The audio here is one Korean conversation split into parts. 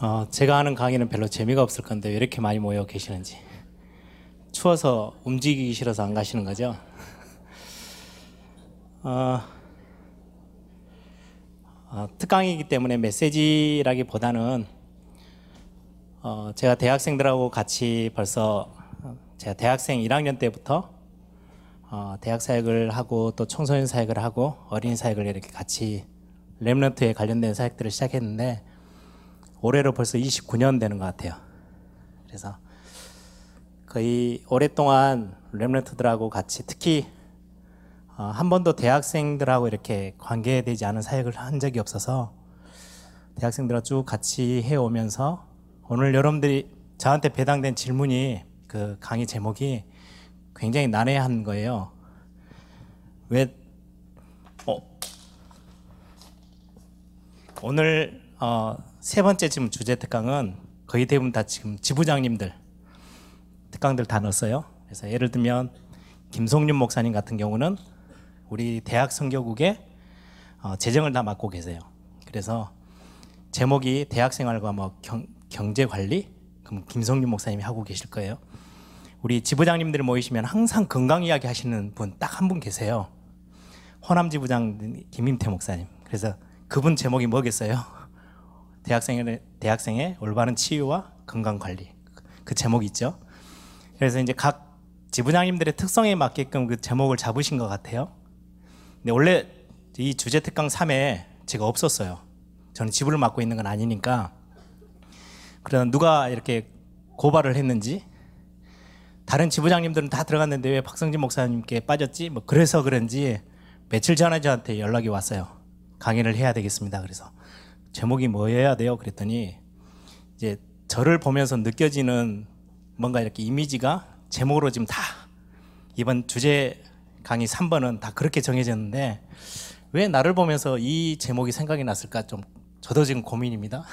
어, 제가 하는 강의는 별로 재미가 없을 건데 왜 이렇게 많이 모여 계시는지 추워서 움직이기 싫어서 안 가시는 거죠? 어, 어, 특강이기 때문에 메시지라기보다는 어, 제가 대학생들하고 같이 벌써 제가 대학생 1학년 때부터 어, 대학 사역을 하고 또 청소년 사역을 하고 어린이 사역을 이렇게 같이 랩런트에 관련된 사역들을 시작했는데 올해로 벌써 29년 되는 것 같아요. 그래서 거의 오랫동안 랩런트들하고 같이 특히 어, 한 번도 대학생들하고 이렇게 관계되지 않은 사역을 한 적이 없어서 대학생들과 쭉 같이 해오면서 오늘 여러분들이 저한테 배당된 질문이 그 강의 제목이 굉장히 난해한 거예요. 왜 어, 오늘 어, 세 번째 지금 주제 특강은 거의 대부분 다 지금 지부장님들 특강들 다 넣었어요. 그래서 예를 들면 김송윤 목사님 같은 경우는 우리 대학 선교국의 어, 재정을 다 맡고 계세요. 그래서 제목이 대학생활과 뭐 경, 경제 관리 그럼 김성윤 목사님이 하고 계실 거예요. 우리 지부장님들 모이시면 항상 건강 이야기 하시는 분 딱 한 분 계세요. 호남 지부장 김임태 목사님. 그래서 그분 제목이 뭐겠어요? 대학생의 대학생의 올바른 치유와 건강 관리 그 제목이 있죠. 그래서 이제 각 지부장님들의 특성에 맞게끔 그 제목을 잡으신 것 같아요. 근데 원래 이 주제 특강 3에 제가 없었어요. 저는 지부를 맡고 있는 건 아니니까. 그러다 누가 이렇게 고발을 했는지 다른 지부장님들은 다 들어갔는데 왜 박성진 목사님께 빠졌지? 뭐 그래서 그런지 며칠 전에 저한테 연락이 왔어요. 강의를 해야 되겠습니다. 그래서 제목이 뭐여야 돼요? 그랬더니 이제 저를 보면서 느껴지는 뭔가 이렇게 이미지가 제목으로 지금 다 이번 주제 강의 3번은 다 그렇게 정해졌는데 왜 나를 보면서 이 제목이 생각이 났을까 좀 저도 지금 고민입니다.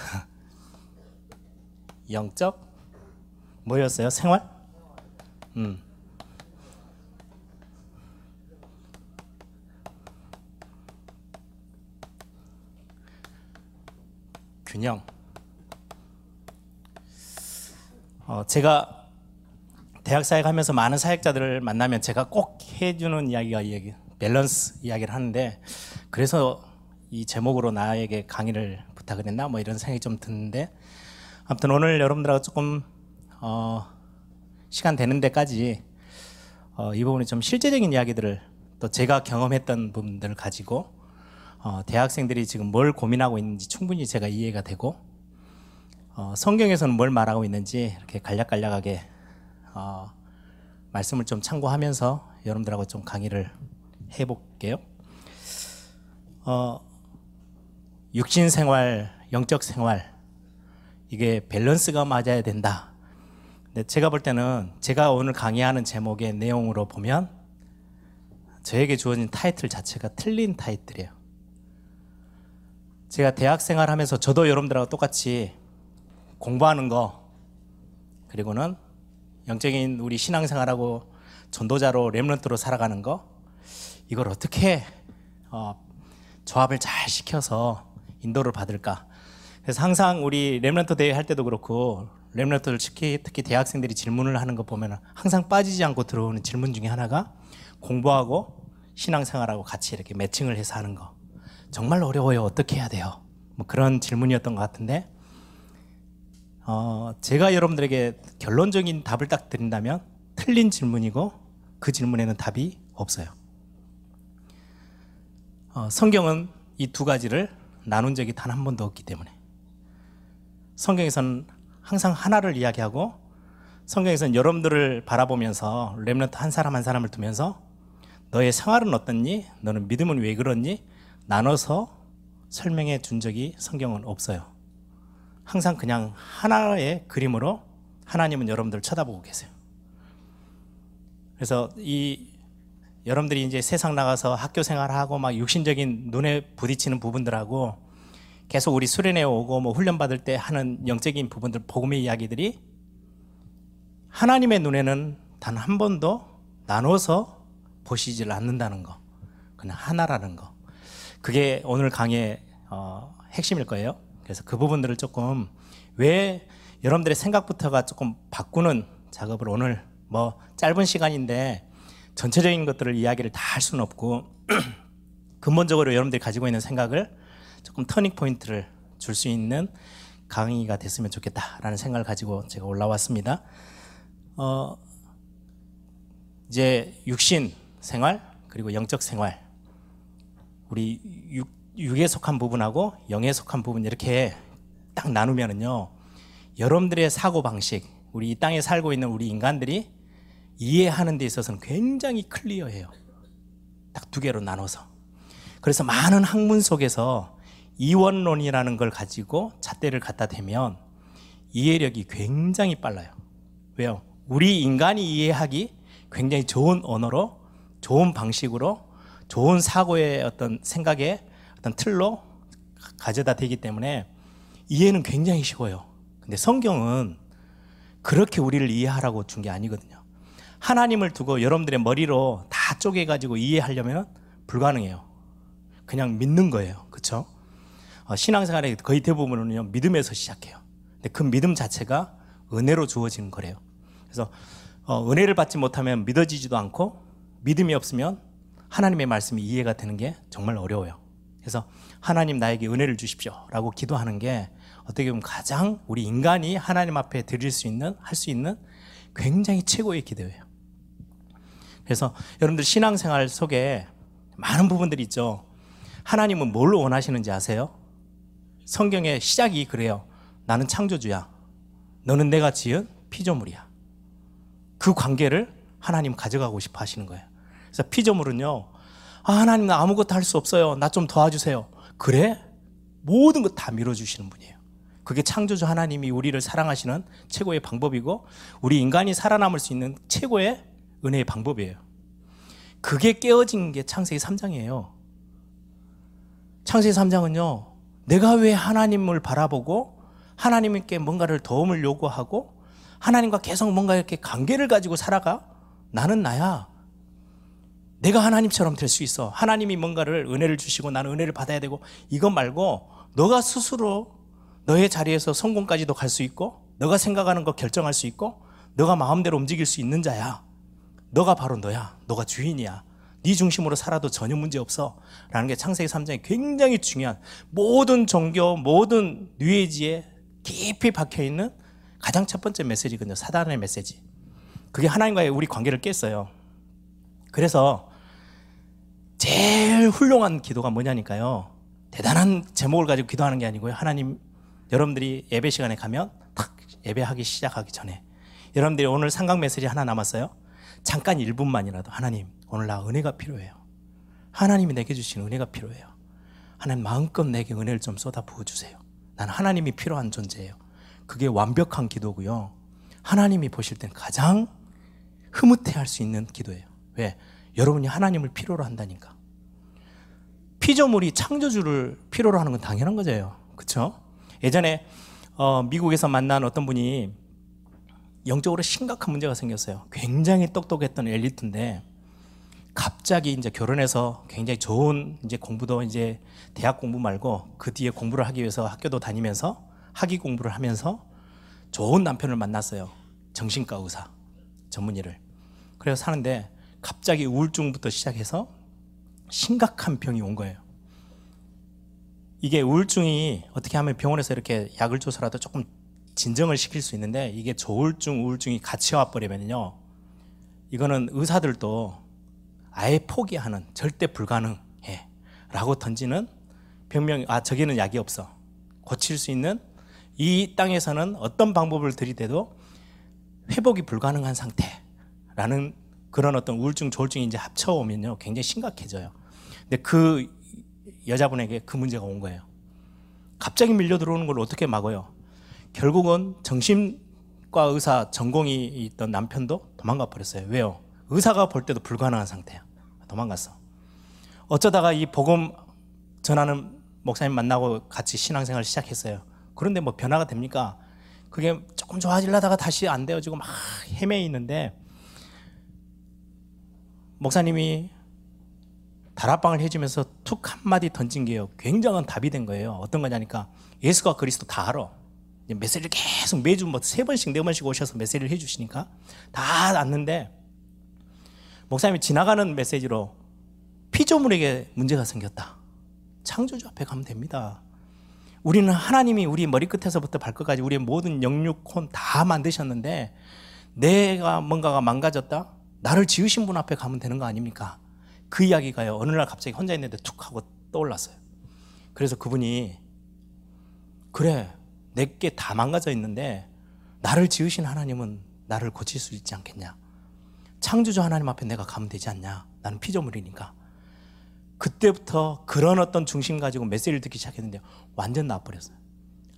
영적 뭐였어요? 생활? 음. 균형. 어, 제가 대학 사역 하면서 많은 사역자들을 만나면 제가 꼭 해주는 이야기가 이야기, 밸런스 이야기를 하는데 그래서 이 제목으로 나에게 강의를 부탁을 했나 뭐 이런 생각이 좀 드는데 아무튼 오늘 여러분들하고 조금 어, 시간 되는 데까지 어, 이 부분에 좀 실제적인 이야기들을 또 제가 경험했던 부분들을 가지고 어, 대학생들이 지금 뭘 고민하고 있는지 충분히 제가 이해가 되고 어, 성경에서는 뭘 말하고 있는지 이렇게 간략간략하게 어, 말씀을 좀 참고하면서 여러분들하고 좀 강의를 해볼게요. 어, 육신 생활, 영적 생활 이게 밸런스가 맞아야 된다. 근데 제가 볼 때는 제가 오늘 강의하는 제목의 내용으로 보면 저에게 주어진 타이틀 자체가 틀린 타이틀이에요. 제가 대학 생활하면서 저도 여러분들하고 똑같이 공부하는 거 그리고는 영적인 우리 신앙생활하고 전도자로 렘런트로 살아가는 거 이걸 어떻게 어, 조합을 잘 시켜서 인도를 받을까? 그래서 항상 우리 렘런트 대회 할 때도 그렇고 렘런트들 특히 특히 대학생들이 질문을 하는 거 보면 항상 빠지지 않고 들어오는 질문 중에 하나가 공부하고 신앙생활하고 같이 이렇게 매칭을 해서 하는 거 정말 어려워요 어떻게 해야 돼요 뭐 그런 질문이었던 것 같은데 어, 제가 여러분들에게 결론적인 답을 딱 드린다면 틀린 질문이고 그 질문에는 답이 없어요. 어, 성경은 이 두 가지를 나눈 적이 단 한 번도 없기 때문에 성경에서는 항상 하나를 이야기하고 성경에서는 여러분들을 바라보면서 렘넌트 한 사람 한 사람을 두면서 너의 생활은 어떻니? 너는 믿음은 왜 그렇니? 나눠서 설명해 준 적이 성경은 없어요. 항상 그냥 하나의 그림으로 하나님은 여러분들을 쳐다보고 계세요. 그래서 이 여러분들이 이제 세상 나가서 학교 생활하고 막 육신적인 눈에 부딪히는 부분들하고 계속 우리 수련회 오고 뭐 훈련 받을 때 하는 영적인 부분들 복음의 이야기들이 하나님의 눈에는 단 한 번도 나눠서 보시질 않는다는 거. 그냥 하나라는 거. 그게 오늘 강의의 어, 핵심일 거예요. 그래서 그 부분들을 조금 왜 여러분들의 생각부터가 조금 바꾸는 작업을 오늘 뭐 짧은 시간인데 전체적인 것들을 이야기를 다 할 수는 없고 근본적으로 여러분들이 가지고 있는 생각을 조금 터닝 포인트를 줄 수 있는 강의가 됐으면 좋겠다라는 생각을 가지고 제가 올라왔습니다. 어, 이제 육신 생활 그리고 영적 생활 우리 육, 육에 속한 부분하고 영에 속한 부분 이렇게 딱 나누면은요 여러분들의 사고 방식 우리 이 땅에 살고 있는 우리 인간들이 이해하는 데 있어서는 굉장히 클리어해요. 딱 두 개로 나눠서. 그래서 많은 학문 속에서 이원론이라는 걸 가지고 잣대를 갖다 대면 이해력이 굉장히 빨라요. 왜요? 우리 인간이 이해하기 굉장히 좋은 언어로, 좋은 방식으로, 좋은 사고의 어떤 생각의 어떤 틀로 가져다 대기 때문에 이해는 굉장히 쉬워요. 근데 성경은 그렇게 우리를 이해하라고 준 게 아니거든요. 하나님을 두고 여러분들의 머리로 다 쪼개가지고 이해하려면 불가능해요. 그냥 믿는 거예요. 그쵸? 어, 신앙생활의 거의 대부분은요, 믿음에서 시작해요. 근데 그 믿음 자체가 은혜로 주어지는 거래요. 그래서 어, 은혜를 받지 못하면 믿어지지도 않고 믿음이 없으면 하나님의 말씀이 이해가 되는 게 정말 어려워요. 그래서 하나님 나에게 은혜를 주십시오. 라고 기도하는 게 어떻게 보면 가장 우리 인간이 하나님 앞에 드릴 수 있는, 할 수 있는 굉장히 최고의 기도예요. 그래서 여러분들 신앙생활 속에 많은 부분들이 있죠. 하나님은 뭘 원하시는지 아세요? 성경의 시작이 그래요. 나는 창조주야. 너는 내가 지은 피조물이야. 그 관계를 하나님 가져가고 싶어 하시는 거예요. 그래서 피조물은요, 아, 하나님 나 아무것도 할 수 없어요. 나 좀 도와주세요. 그래? 모든 것 다 밀어주시는 분이에요. 그게 창조주 하나님이 우리를 사랑하시는 최고의 방법이고, 우리 인간이 살아남을 수 있는 최고의 은혜의 방법이에요. 그게 깨어진 게 창세기 3장이에요. 창세기 3장은요, 내가 왜 하나님을 바라보고 하나님께 뭔가를 도움을 요구하고 하나님과 계속 뭔가 이렇게 관계를 가지고 살아가? 나는 나야. 내가 하나님처럼 될 수 있어. 하나님이 뭔가를 은혜를 주시고 나는 은혜를 받아야 되고 이것 말고 너가 스스로 너의 자리에서 성공까지도 갈 수 있고 너가 생각하는 거 결정할 수 있고 너가 마음대로 움직일 수 있는 자야. 너가 바로 너야. 너가 주인이야. 네 중심으로 살아도 전혀 문제 없어. 라는 게 창세기 3장에 굉장히 중요한 모든 종교, 모든 뉴에이지에 깊이 박혀 있는 가장 첫 번째 메시지거든요. 사단의 메시지. 그게 하나님과의 우리 관계를 깼어요. 그래서 제일 훌륭한 기도가 뭐냐니까요. 대단한 제목을 가지고 기도하는 게 아니고요. 하나님, 여러분들이 예배 시간에 가면 탁 예배하기 시작하기 전에 여러분들이 오늘 상강 메시지 하나 남았어요. 잠깐 1분만이라도 하나님, 오늘 나 은혜가 필요해요. 하나님이 내게 주신 은혜가 필요해요. 하나님 마음껏 내게 은혜를 좀 쏟아 부어 주세요. 난 하나님이 필요한 존재예요. 그게 완벽한 기도고요. 하나님이 보실 땐 가장 흐뭇해 할 수 있는 기도예요. 왜? 여러분이 하나님을 필요로 한다니까. 피조물이 창조주를 필요로 하는 건 당연한 거죠. 그렇죠? 예전에 어, 미국에서 만난 어떤 분이 영적으로 심각한 문제가 생겼어요. 굉장히 똑똑했던 엘리트인데 갑자기 이제 결혼해서 굉장히 좋은 이제 공부도 이제 대학 공부 말고 그 뒤에 공부를 하기 위해서 학교도 다니면서 학위 공부를 하면서 좋은 남편을 만났어요. 정신과 의사 전문의를. 그래서 사는데 갑자기 우울증부터 시작해서 심각한 병이 온 거예요. 이게 우울증이 어떻게 하면 병원에서 이렇게 약을 줘서라도 조금 진정을 시킬 수 있는데 이게 조울증, 우울증이 같이 와버리면요. 이거는 의사들도 아예 포기하는 절대 불가능해 라고 던지는 병명, 아, 저기는 약이 없어. 고칠 수 있는 이 땅에서는 어떤 방법을 들이대도 회복이 불가능한 상태라는 그런 어떤 우울증, 조울증이 이제 합쳐오면요. 굉장히 심각해져요. 근데 그 여자분에게 그 문제가 온 거예요. 갑자기 밀려 들어오는 걸 어떻게 막어요? 결국은 정신과 의사 전공이 있던 남편도 도망가 버렸어요. 왜요? 의사가 볼 때도 불가능한 상태야. 도망갔어. 어쩌다가 이 복음 전하는 목사님 만나고 같이 신앙생활 시작했어요. 그런데 뭐 변화가 됩니까? 그게 조금 좋아지려다가 다시 안 되어지고 막 헤매 있는데 목사님이 다락방을 해주면서 툭 한마디 던진 게요. 굉장한 답이 된 거예요. 어떤 거냐니까 예수가 그리스도 다 알아. 메시지를 계속 매주 뭐 세 번씩 네 번씩 오셔서 메시지를 해주시니까 다 안는데 목사님이 지나가는 메시지로 피조물에게 문제가 생겼다. 창조주 앞에 가면 됩니다. 우리는 하나님이 우리 머리끝에서부터 발끝까지 우리의 모든 영육, 혼 다 만드셨는데 내가 뭔가가 망가졌다? 나를 지으신 분 앞에 가면 되는 거 아닙니까? 그 이야기가요. 어느 날 갑자기 혼자 있는데 툭 하고 떠올랐어요. 그래서 그분이 그래 내게 다 망가져 있는데 나를 지으신 하나님은 나를 고칠 수 있지 않겠냐? 창조주 하나님 앞에 내가 가면 되지 않냐? 나는 피조물이니까. 그때부터 그런 어떤 중심 가지고 메시지를 듣기 시작했는데 완전 나버렸어요.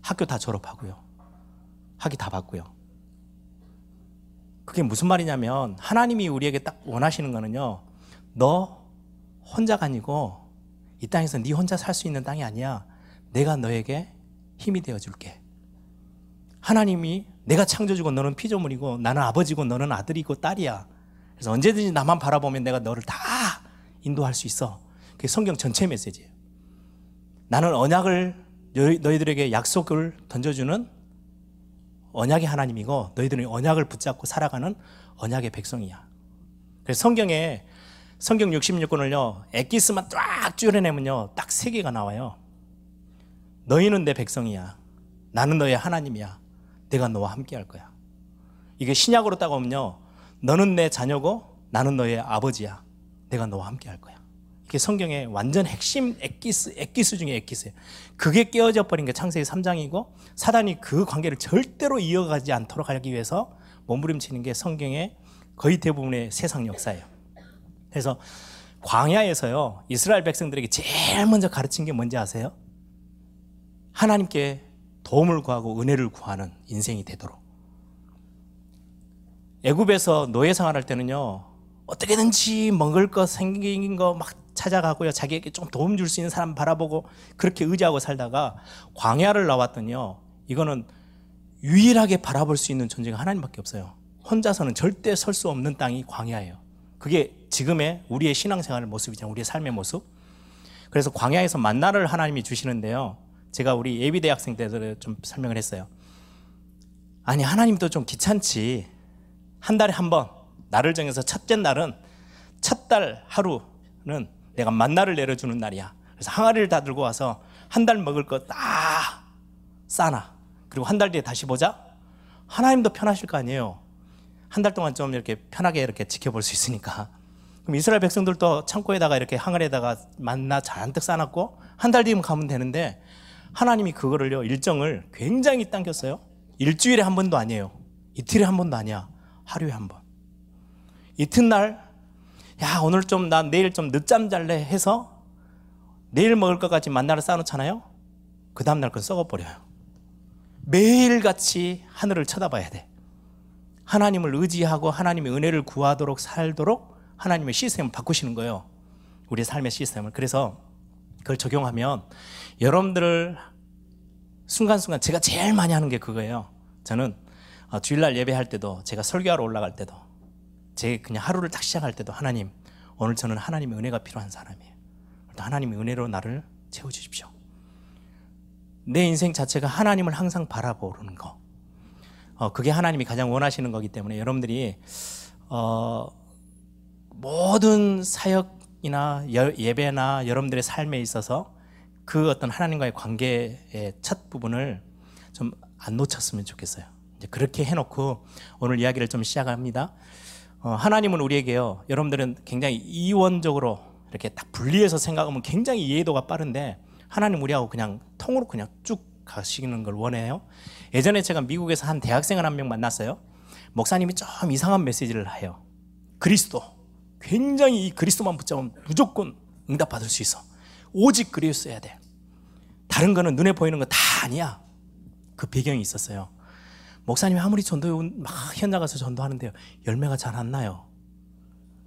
학교 다 졸업하고요. 학위 다 받고요. 그게 무슨 말이냐면 하나님이 우리에게 딱 원하시는 거는요. 너 혼자가 아니고 이 땅에서 네 혼자 살 수 있는 땅이 아니야. 내가 너에게 힘이 되어 줄게. 하나님이 내가 창조주고 너는 피조물이고 나는 아버지고 너는 아들이고 딸이야. 그래서 언제든지 나만 바라보면 내가 너를 다 인도할 수 있어. 그게 성경 전체 메시지예요. 나는 언약을 너희들에게 약속을 던져주는 언약의 하나님이고 너희들은 언약을 붙잡고 살아가는 언약의 백성이야. 그래서 성경에 성경 66권을요, 엑기스만 쫙 줄여내면요, 딱 세 개가 나와요. 너희는 내 백성이야. 나는 너의 하나님이야. 내가 너와 함께 할 거야. 이게 신약으로 따가면요, 너는 내 자녀고 나는 너의 아버지야. 내가 너와 함께 할 거야. 이게 성경의 완전 핵심 엑기스, 엑기스 중에 엑기스예요. 그게 깨어져 버린 게 창세기 3장이고 사단이 그 관계를 절대로 이어가지 않도록 하기 위해서 몸부림치는 게 성경의 거의 대부분의 세상 역사예요. 그래서 광야에서요, 이스라엘 백성들에게 제일 먼저 가르친 게 뭔지 아세요? 하나님께 도움을 구하고 은혜를 구하는 인생이 되도록. 애굽에서 노예 생활할 때는요. 어떻게든지 먹을 거 생긴 거 막 찾아가고요. 자기에게 좀 도움 줄 수 있는 사람 바라보고 그렇게 의지하고 살다가 광야를 나왔더니요. 이거는 유일하게 바라볼 수 있는 존재가 하나님밖에 없어요. 혼자서는 절대 설 수 없는 땅이 광야예요. 그게 지금의 우리의 신앙생활 모습이잖아요. 우리의 삶의 모습. 그래서 광야에서 만나를 하나님이 주시는데요. 제가 우리 예비 대 학생 때도 좀 설명을 했어요. 아니 하나님도 좀 귀찮지. 한 달에 한 번 날을 정해서 첫째 날은 첫 달 하루는 내가 만나를 내려주는 날이야. 그래서 항아리를 다 들고 와서 한 달 먹을 거딱 싸놔. 그리고 한 달 뒤에 다시 보자. 하나님도 편하실 거 아니에요. 한 달 동안 좀 이렇게 편하게 이렇게 지켜볼 수 있으니까. 그럼 이스라엘 백성들도 창고에다가 이렇게 항아리에다가 만나 잔뜩 싸놨고 한 달 뒤면 가면 되는데 하나님이 그거를요 일정을 굉장히 당겼어요. 일주일에 한 번도 아니에요. 이틀에 한 번도 아니야. 하루에 한 번. 이튿날, 야, 오늘 좀, 나 내일 좀 늦잠 잘래 해서 내일 먹을 것까지 만나러 쌓아놓잖아요? 그 다음날 그건 썩어버려요. 매일같이 하늘을 쳐다봐야 돼. 하나님을 의지하고 하나님의 은혜를 구하도록 살도록 하나님의 시스템을 바꾸시는 거예요. 우리의 삶의 시스템을. 그래서 그걸 적용하면 여러분들을 순간순간 제가 제일 많이 하는 게 그거예요. 저는 어, 주일날 예배할 때도 제가 설교하러 올라갈 때도 제 그냥 하루를 딱 시작할 때도 하나님 오늘 저는 하나님의 은혜가 필요한 사람이에요. 하나님의 은혜로 나를 채워 주십시오. 내 인생 자체가 하나님을 항상 바라보는 거. 어, 그게 하나님이 가장 원하시는 거기 때문에 여러분들이 어, 모든 사역이나 예배나 여러분들의 삶에 있어서 그 어떤 하나님과의 관계의 첫 부분을 좀 안 놓쳤으면 좋겠어요. 이제 그렇게 해놓고 오늘 이야기를 좀 시작합니다. 어, 하나님은 우리에게요. 여러분들은 굉장히 이원적으로 이렇게 딱 분리해서 생각하면 굉장히 이해도가 빠른데 하나님 우리하고 그냥 통으로 그냥 쭉 가시는 걸 원해요. 예전에 제가 미국에서 한 대학생을 한 명 만났어요. 목사님이 좀 이상한 메시지를 해요. 그리스도. 굉장히 이 그리스도만 붙잡으면 무조건 응답받을 수 있어. 오직 그리스도야 돼. 다른 거는 눈에 보이는 거 다 아니야. 그 배경이 있었어요. 목사님이 아무리 전도 막 현장 가서 전도하는데요. 열매가 잘 안 나요.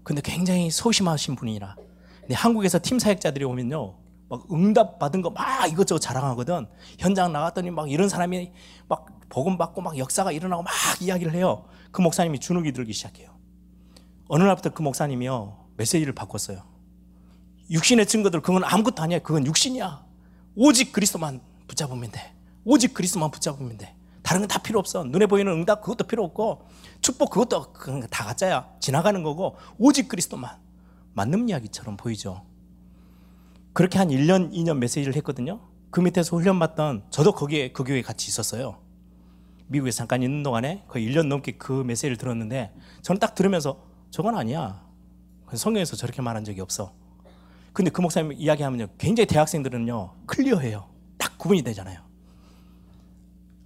근데 굉장히 소심하신 분이라. 근데 한국에서 팀 사역자들이 오면요. 막 응답 받은 거 막 이것저것 자랑하거든. 현장 나갔더니 막 이런 사람이 막 복음 받고 막 역사가 일어나고 막 이야기를 해요. 그 목사님이 주눅이 들기 시작해요. 어느 날부터 그 목사님이요. 메시지를 바꿨어요. 육신의 증거들 그건 아무것도 아니야. 그건 육신이야. 오직 그리스도만 붙잡으면 돼. 오직 그리스도만 붙잡으면 돼. 다른 건 다 필요 없어. 눈에 보이는 응답 그것도 필요 없고 축복 그것도 다 가짜야. 지나가는 거고 오직 그리스도만 맞는 이야기처럼 보이죠. 그렇게 한 1년, 2년 메시지를 했거든요. 그 밑에서 훈련받던 저도 거기에 그 교회에 같이 있었어요. 미국에 잠깐 있는 동안에 거의 1년 넘게 그 메시지를 들었는데 저는 딱 들으면서 저건 아니야. 성경에서 저렇게 말한 적이 없어. 근데 그 목사님 이야기하면요. 굉장히 대학생들은요. 클리어해요. 딱 구분이 되잖아요.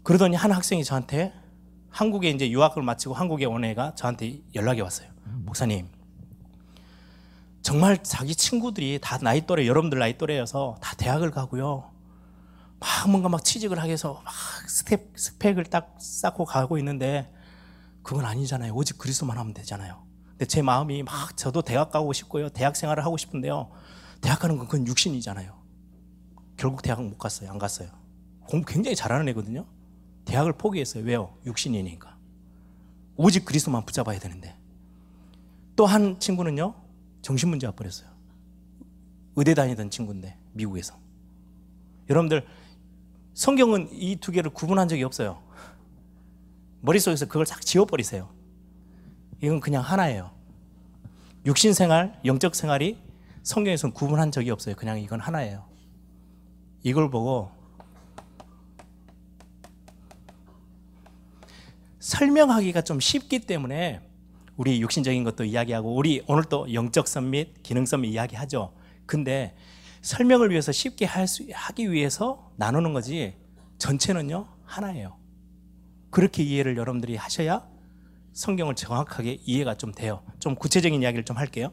그러더니 한 학생이 저한테 한국에 이제 유학을 마치고 한국에 온 애가 저한테 연락이 왔어요. 목사님. 정말 자기 친구들이 다 나이 또래, 여러분들 나이 또래여서 다 대학을 가고요. 막 뭔가 막 취직을 하기 위해서 막 스텝, 스펙을 딱 쌓고 가고 있는데 그건 아니잖아요. 오직 그리스도만 하면 되잖아요. 근데 제 마음이 막 저도 대학 가고 싶고요. 대학 생활을 하고 싶은데요. 대학 가는 건 그건 육신이잖아요. 결국 대학 못 갔어요. 안 갔어요. 공부 굉장히 잘하는 애거든요. 대학을 포기했어요. 왜요? 육신이니까. 오직 그리스도만 붙잡아야 되는데. 또 한 친구는요. 정신문제 와버렸어요. 의대 다니던 친구인데 미국에서. 여러분들 성경은 이 두 개를 구분한 적이 없어요. 머릿속에서 그걸 싹 지워버리세요. 이건 그냥 하나예요. 육신 생활, 영적 생활이 성경에서는 구분한 적이 없어요. 그냥 이건 하나예요. 이걸 보고 설명하기가 좀 쉽기 때문에 우리 육신적인 것도 이야기하고 우리 오늘 또 영적성 및 기능성 이야기하죠. 근데 설명을 위해서 쉽게 할 수, 하기 위해서 나누는 거지 전체는요 하나예요. 그렇게 이해를 여러분들이 하셔야 성경을 정확하게 이해가 좀 돼요. 좀 구체적인 이야기를 좀 할게요.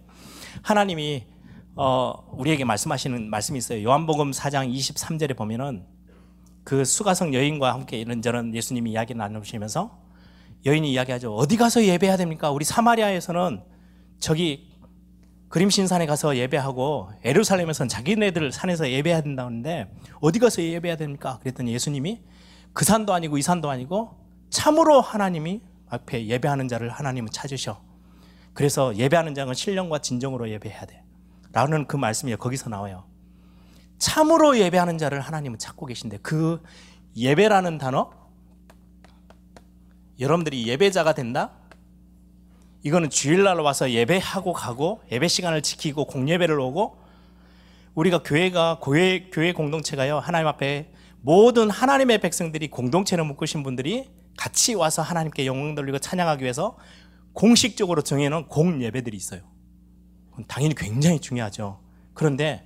하나님이 어, 우리에게 말씀하시는 말씀이 있어요. 요한복음 4장 23절에 보면은 그 수가성 여인과 함께 이런저런 예수님이 이야기 나누시면서 여인이 이야기하죠. 어디 가서 예배해야 됩니까? 우리 사마리아에서는 저기 그림신산에 가서 예배하고 에루살렘에서는 자기네들 산에서 예배해야 된다는데 어디 가서 예배해야 됩니까? 그랬더니 예수님이 그 산도 아니고 이 산도 아니고 참으로 하나님이 앞에 예배하는 자를 하나님은 찾으셔. 그래서 예배하는 자는 신령과 진정으로 예배해야 돼. 라는 그 말씀이 거기서 나와요. 참으로 예배하는 자를 하나님은 찾고 계신데 그 예배라는 단어 여러분들이 예배자가 된다? 이거는 주일날 와서 예배하고 가고 예배 시간을 지키고 공예배를 오고 우리가 교회가 교회 교회 공동체가요 하나님 앞에 모든 하나님의 백성들이 공동체를 묶으신 분들이 같이 와서 하나님께 영광 돌리고 찬양하기 위해서 공식적으로 정해놓은 공 예배들이 있어요. 당연히 굉장히 중요하죠. 그런데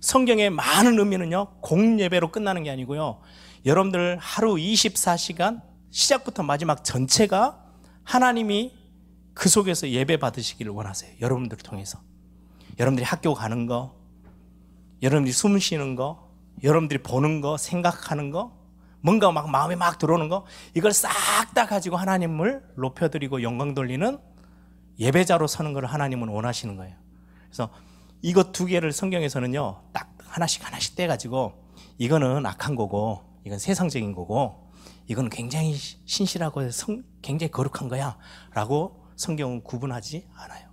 성경의 많은 의미는요 공 예배로 끝나는 게 아니고요 여러분들 하루 24시간 시작부터 마지막 전체가 하나님이 그 속에서 예배 받으시기를 원하세요. 여러분들을 통해서. 여러분들이 학교 가는 거, 여러분들이 숨 쉬는 거, 여러분들이 보는 거, 생각하는 거, 뭔가 막 마음에 막 들어오는 거, 이걸 싹 다 가지고 하나님을 높여드리고 영광 돌리는 예배자로 서는 걸 하나님은 원하시는 거예요. 그래서 이것 두 개를 성경에서는요, 딱 하나씩 하나씩 떼가지고 이거는 악한 거고, 이건 세상적인 거고, 이건 굉장히 신실하고 성, 굉장히 거룩한 거야. 라고 성경은 구분하지 않아요.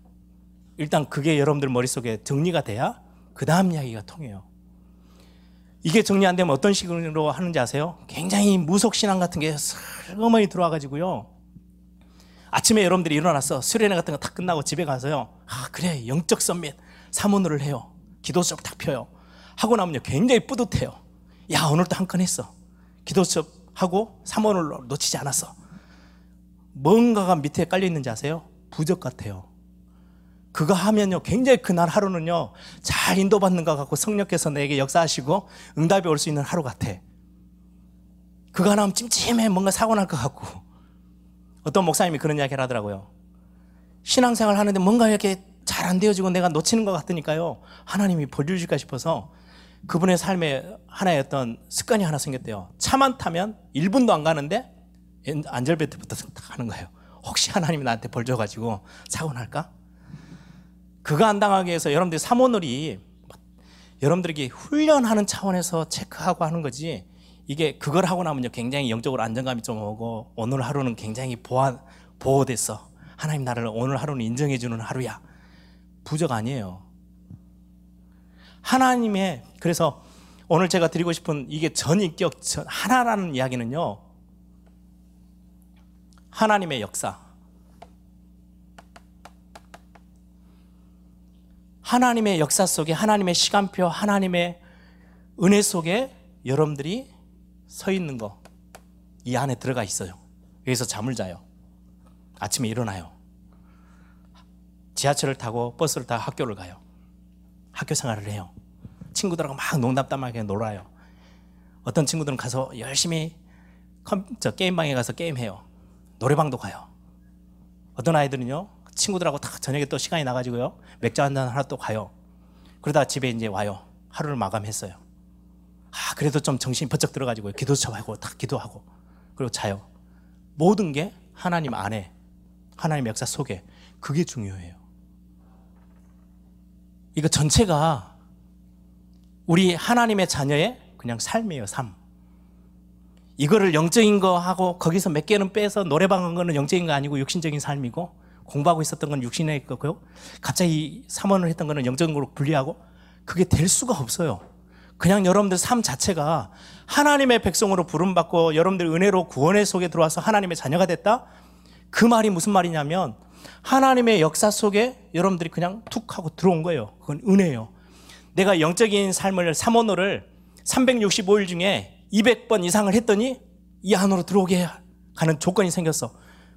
일단 그게 여러분들 머릿속에 정리가 돼야 그 다음 이야기가 통해요. 이게 정리 안 되면 어떤 식으로 하는지 아세요? 굉장히 무속신앙 같은 게 슬그머니 들어와가지고요. 아침에 여러분들이 일어나서 수련회 같은 거 다 끝나고 집에 가서요. 아, 그래. 영적 썸밋. 사문을 해요. 기도 수업 딱 펴요. 하고 나면요. 굉장히 뿌듯해요. 야, 오늘도 한 건 했어. 기도 수업 하고 사문을 놓치지 않았어. 뭔가가 밑에 깔려 있는지 아세요? 부적 같아요. 그거 하면요, 굉장히 그날 하루는요, 잘 인도받는 것 같고 성령께서 내게 역사하시고 응답이 올 수 있는 하루 같아. 그거 하나 하면 찜찜해. 뭔가 사고 날 것 같고. 어떤 목사님이 그런 이야기를 하더라고요. 신앙생활 하는데 뭔가 이렇게 잘 안 되어지고 내가 놓치는 것 같으니까요. 하나님이 벌주실까 싶어서 그분의 삶에 하나의 어떤 습관이 하나 생겼대요. 차만 타면 1분도 안 가는데 안절배트부터 딱 하는 거예요. 혹시 하나님이 나한테 벌 줘가지고 사고 날까? 그거 안 당하기 위해서 여러분들이 사모놀이 여러분들에게 훈련하는 차원에서 체크하고 하는 거지 이게 그걸 하고 나면요 굉장히 영적으로 안정감이 좀 오고 오늘 하루는 굉장히 보호, 보호됐어 하나님 나를 오늘 하루는 인정해 주는 하루야 부적 아니에요 하나님의 그래서 오늘 제가 드리고 싶은 이게 전인격 전 하나라는 이야기는요. 하나님의 역사. 하나님의 역사 속에 하나님의 시간표, 하나님의 은혜 속에 여러분들이 서 있는 거 이 안에 들어가 있어요. 여기서 잠을 자요. 아침에 일어나요. 지하철을 타고 버스를 타고 학교를 가요. 학교 생활을 해요. 친구들하고 막 농담담하게 놀아요. 어떤 친구들은 가서 열심히 컴, 저 게임방에 가서 게임해요. 노래방도 가요. 어떤 아이들은요, 친구들하고 다 저녁에 또 시간이 나가지고요, 맥주 한 잔 하나 또 가요. 그러다 집에 이제 와요. 하루를 마감했어요. 아, 그래도 좀 정신이 번쩍 들어가지고 기도처 하고 다 기도하고 그리고 자요. 모든 게 하나님 안에, 하나님 역사 속에 그게 중요해요. 이거 전체가 우리 하나님의 자녀의 그냥 삶이에요, 삶. 이거를 영적인 거 하고 거기서 몇 개는 빼서 노래방 한 거는 영적인 거 아니고 육신적인 삶이고 공부하고 있었던 건 육신의 거고요. 갑자기 삼원을 했던 거는 영적인 거로 분리하고 그게 될 수가 없어요. 그냥 여러분들 삶 자체가 하나님의 백성으로 부름받고 여러분들 은혜로 구원의 속에 들어와서 하나님의 자녀가 됐다? 그 말이 무슨 말이냐면 하나님의 역사 속에 여러분들이 그냥 툭 하고 들어온 거예요. 그건 은혜예요. 내가 영적인 삶을 삼원호를 365일 중에 200번 이상을 했더니 이 안으로 들어오게 가는 조건이 생겼어.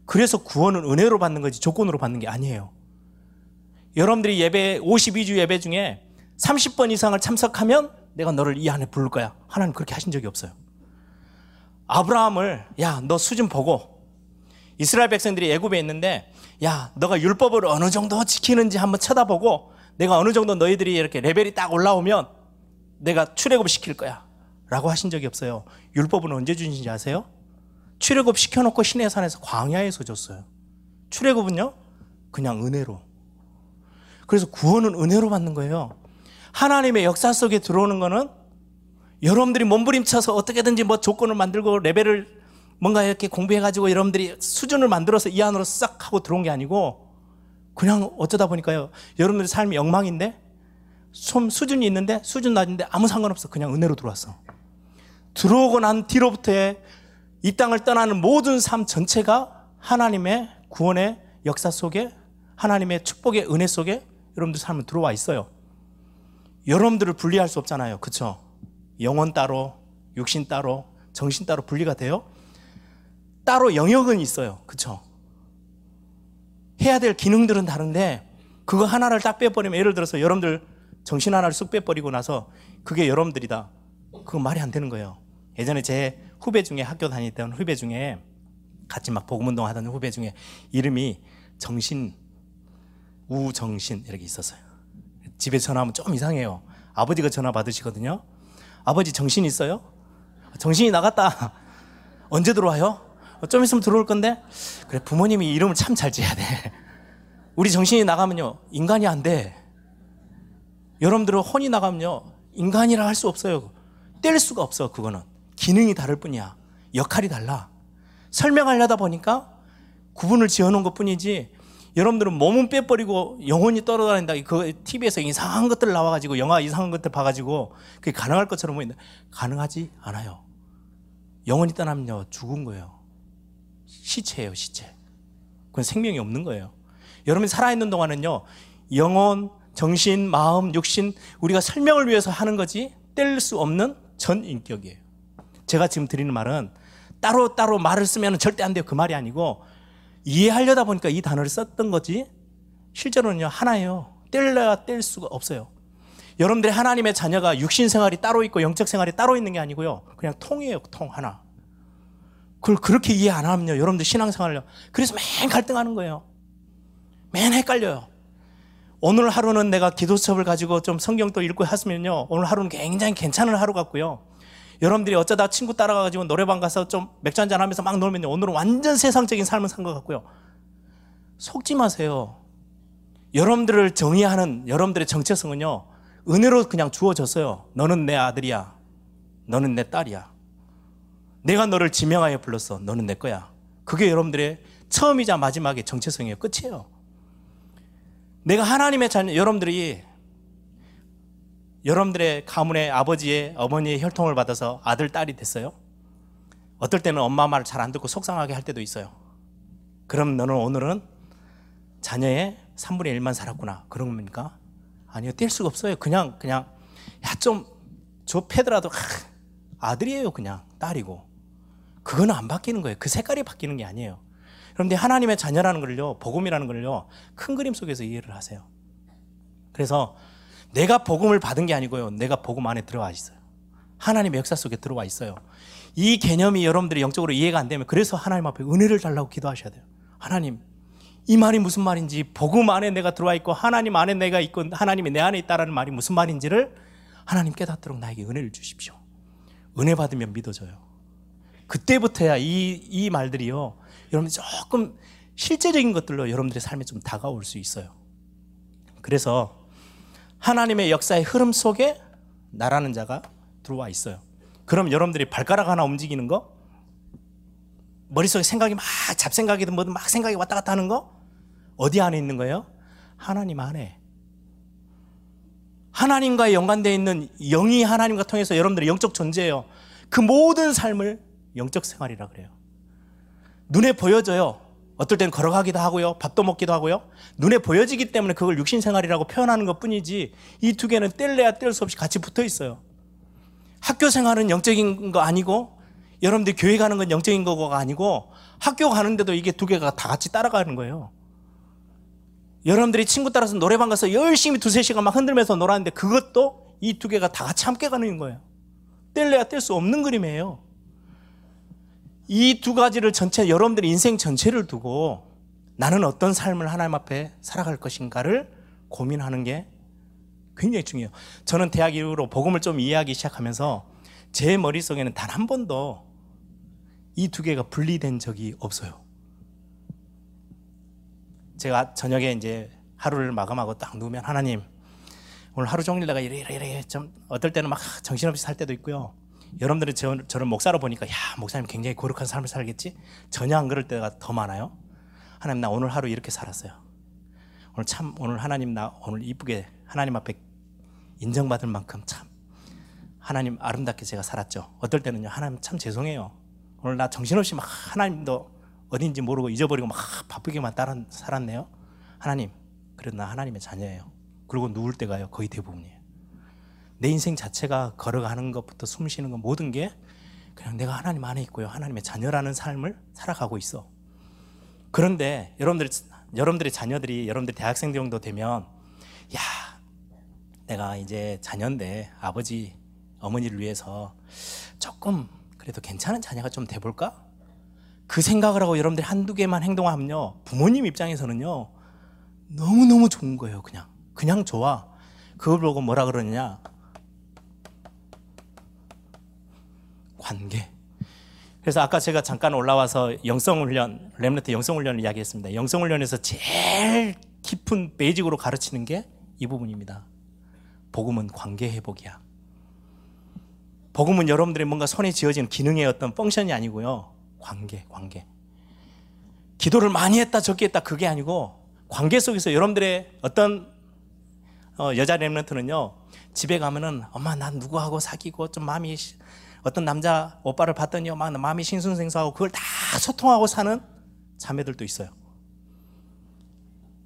그래서 구원은 은혜로 받는 거지 조건으로 받는 게 아니에요. 여러분들이 예배 52주 예배 중에 30번 이상을 참석하면 내가 너를 이 안에 부를 거야. 하나님 그렇게 하신 적이 없어요. 아브라함을 야, 너 수준 보고 이스라엘 백성들이 애굽에 있는데 야, 너가 율법을 어느 정도 지키는지 한번 쳐다보고 내가 어느 정도 너희들이 이렇게 레벨이 딱 올라오면 내가 출애굽 시킬 거야. 라고 하신 적이 없어요. 율법은 언제 주신지 아세요? 출애굽 시켜놓고 신의 산에서 광야에서 줬어요. 출애굽은요? 그냥 은혜로. 그래서 구원은 은혜로 받는 거예요. 하나님의 역사 속에 들어오는 거는 여러분들이 몸부림쳐서 어떻게든지 뭐 조건을 만들고 레벨을 뭔가 이렇게 공부해가지고 여러분들이 수준을 만들어서 이 안으로 싹 하고 들어온 게 아니고 그냥 어쩌다 보니까요. 여러분들의 삶이 엉망인데 좀 수준이 있는데 수준 낮은데 아무 상관없어. 그냥 은혜로 들어왔어. 들어오고 난 뒤로부터의 이 땅을 떠나는 모든 삶 전체가 하나님의 구원의 역사 속에 하나님의 축복의 은혜 속에 여러분들 삶을 들어와 있어요. 여러분들을 분리할 수 없잖아요. 그쵸? 영혼 따로, 육신 따로, 정신 따로 분리가 돼요? 따로 영역은 있어요. 그쵸? 해야 될 기능들은 다른데, 그거 하나를 딱 빼버리면, 예를 들어서 여러분들 정신 하나를 쑥 빼버리고 나서, 그게 여러분들이다. 그거 말이 안 되는 거예요. 예전에 제 후배 중에 학교 다니던 후배 중에 같이 막 복음 운동 하던 후배 중에 이름이 정신, 우정신 이렇게 있었어요. 집에 전화하면 좀 이상해요. 아버지가 전화 받으시거든요. 아버지 정신 있어요? 정신이 나갔다. 언제 들어와요? 좀 있으면 들어올 건데? 그래, 부모님이 이름을 참 잘 지어야 돼. 우리 정신이 나가면요, 인간이 안 돼. 여러분들은 혼이 나가면요, 인간이라 할 수 없어요. 뗄 수가 없어, 그거는. 기능이 다를 뿐이야. 역할이 달라. 설명하려다 보니까 구분을 지어 놓은 것 뿐이지, 여러분들은 몸은 빼버리고 영혼이 떨어다닌다. 그 TV에서 이상한 것들 나와가지고 영화 이상한 것들 봐가지고 그게 가능할 것처럼 보이는데 가능하지 않아요. 영혼이 떠나면요 죽은 거예요. 시체예요 시체. 그건 생명이 없는 거예요. 여러분이 살아있는 동안은요 영혼, 정신, 마음, 육신 우리가 설명을 위해서 하는 거지 뗄 수 없는 전 인격이에요. 제가 지금 드리는 말은 따로 따로 말을 쓰면 절대 안 돼요. 그 말이 아니고 이해하려다 보니까 이 단어를 썼던 거지 실제로는요 하나예요. 뗄래야 뗄 수가 없어요. 여러분들이 하나님의 자녀가 육신 생활이 따로 있고 영적 생활이 따로 있는 게 아니고요. 그냥 통이에요. 통 하나. 그걸 그렇게 이해 안 하면요. 여러분들 신앙생활을요. 그래서 맨 갈등하는 거예요. 맨 헷갈려요. 오늘 하루는 내가 기도 수업을 가지고 좀 성경도 읽고 했으면요. 오늘 하루는 굉장히 괜찮은 하루 같고요. 여러분들이 어쩌다 친구 따라가가지고 노래방 가서 좀 맥주 한잔 하면서 막 놀면 오늘은 완전 세상적인 삶을 산 것 같고요. 속지 마세요. 여러분들을 정의하는 여러분들의 정체성은요, 은혜로 그냥 주어졌어요. 너는 내 아들이야. 너는 내 딸이야. 내가 너를 지명하여 불렀어. 너는 내 거야. 그게 여러분들의 처음이자 마지막의 정체성이에요. 끝이에요. 내가 하나님의 자녀, 여러분들이 여러분들의 가문의 아버지의 어머니의 혈통을 받아서 아들 딸이 됐어요? 어떨 때는 엄마 말을 잘 안 듣고 속상하게 할 때도 있어요. 그럼 너는 오늘은 자녀의 3분의 1만 살았구나. 그런 겁니까? 아니요. 뗄 수가 없어요. 그냥 그냥 야 좀 저 패더라도 아들이에요. 그냥 딸이고. 그거는 안 바뀌는 거예요. 그 색깔이 바뀌는 게 아니에요. 그런데 하나님의 자녀라는 걸요. 복음이라는 걸요. 큰 그림 속에서 이해를 하세요. 그래서 내가 복음을 받은 게 아니고요. 내가 복음 안에 들어와 있어요. 하나님의 역사 속에 들어와 있어요. 이 개념이 여러분들이 영적으로 이해가 안 되면 그래서 하나님 앞에 은혜를 달라고 기도하셔야 돼요. 하나님, 이 말이 무슨 말인지 복음 안에 내가 들어와 있고 하나님 안에 내가 있고 하나님이 내 안에 있다라는 말이 무슨 말인지를 하나님 깨닫도록 나에게 은혜를 주십시오. 은혜 받으면 믿어져요. 그때부터야 이, 이 말들이요. 여러분 조금 실제적인 것들로 여러분들의 삶에 좀 다가올 수 있어요. 그래서 하나님의 역사의 흐름 속에 나라는 자가 들어와 있어요. 그럼 여러분들이 발가락 하나 움직이는 거, 머릿속에 생각이 막 잡생각이든 뭐든 막 생각이 왔다 갔다 하는 거, 어디 안에 있는 거예요? 하나님 안에. 하나님과 연관되어 있는 영이 하나님과 통해서 여러분들의 영적 존재예요. 그 모든 삶을 영적 생활이라 그래요. 눈에 보여져요. 어떨 땐 걸어가기도 하고요. 밥도 먹기도 하고요. 눈에 보여지기 때문에 그걸 육신 생활이라고 표현하는 것 뿐이지 이 두 개는 뗄래야 뗄 수 없이 같이 붙어 있어요. 학교 생활은 영적인 거 아니고 여러분들 교회 가는 건 영적인 거가 아니고 학교 가는데도 이게 두 개가 다 같이 따라가는 거예요. 여러분들이 친구 따라서 노래방 가서 열심히 두세 시간 막 흔들면서 놀았는데 그것도 이 두 개가 다 같이 함께 가는 거예요. 뗄래야 뗄 수 없는 그림이에요. 이 두 가지를 전체 여러분들의 인생 전체를 두고 나는 어떤 삶을 하나님 앞에 살아갈 것인가를 고민하는 게 굉장히 중요해요. 저는 대학 이후로 복음을 좀 이해하기 시작하면서 제 머릿속에는 단 한 번도 이 두 개가 분리된 적이 없어요. 제가 저녁에 이제 하루를 마감하고 딱 누우면 하나님 오늘 하루 종일 내가 이래 이래 이래 좀 어떨 때는 막 정신없이 살 때도 있고요. 여러분들이 저, 저를 목사로 보니까 야 목사님 굉장히 거룩한 삶을 살겠지? 전혀 안 그럴 때가 더 많아요. 하나님 나 오늘 하루 이렇게 살았어요. 오늘 참 오늘 하나님 나 오늘 이쁘게 하나님 앞에 인정받을 만큼 참 하나님 아름답게 제가 살았죠. 어떨 때는요 하나님 참 죄송해요. 오늘 나 정신없이 막 하나님도 어딘지 모르고 잊어버리고 막 바쁘게만 따라 살았네요. 하나님 그래도 나 하나님의 자녀예요. 그리고 누울 때가요 거의 대부분이에요. 내 인생 자체가 걸어가는 것부터 숨 쉬는 것 모든 게 그냥 내가 하나님 안에 있고요. 하나님의 자녀라는 삶을 살아가고 있어. 그런데 여러분들 여러분들의 자녀들이 여러분들 대학생 정도 되면 야 내가 이제 자녀인데 아버지 어머니를 위해서 조금 그래도 괜찮은 자녀가 좀 돼볼까? 그 생각을 하고 여러분들이 한두 개만 행동하면요 부모님 입장에서는요 너무너무 좋은 거예요 그냥 그냥 좋아 그걸 보고 뭐라 그러느냐 관계 그래서 아까 제가 잠깐 올라와서 영성훈련 렘너트 영성훈련을 이야기했습니다 영성훈련에서 제일 깊은 베이직으로 가르치는 게 이 부분입니다 복음은 관계 회복이야. 복음은 여러분들의 뭔가 손에 지어진 기능의 어떤 펑션이 아니고요. 관계, 관계. 기도를 많이 했다, 적게 했다, 그게 아니고, 관계 속에서 여러분들의 어떤 어, 여자 랩런트는요, 집에 가면은, 엄마, 난 누구하고 사귀고, 좀 마음이, 어떤 남자, 오빠를 봤더니, 막 마음이 싱숭생숭하고, 그걸 다 소통하고 사는 자매들도 있어요.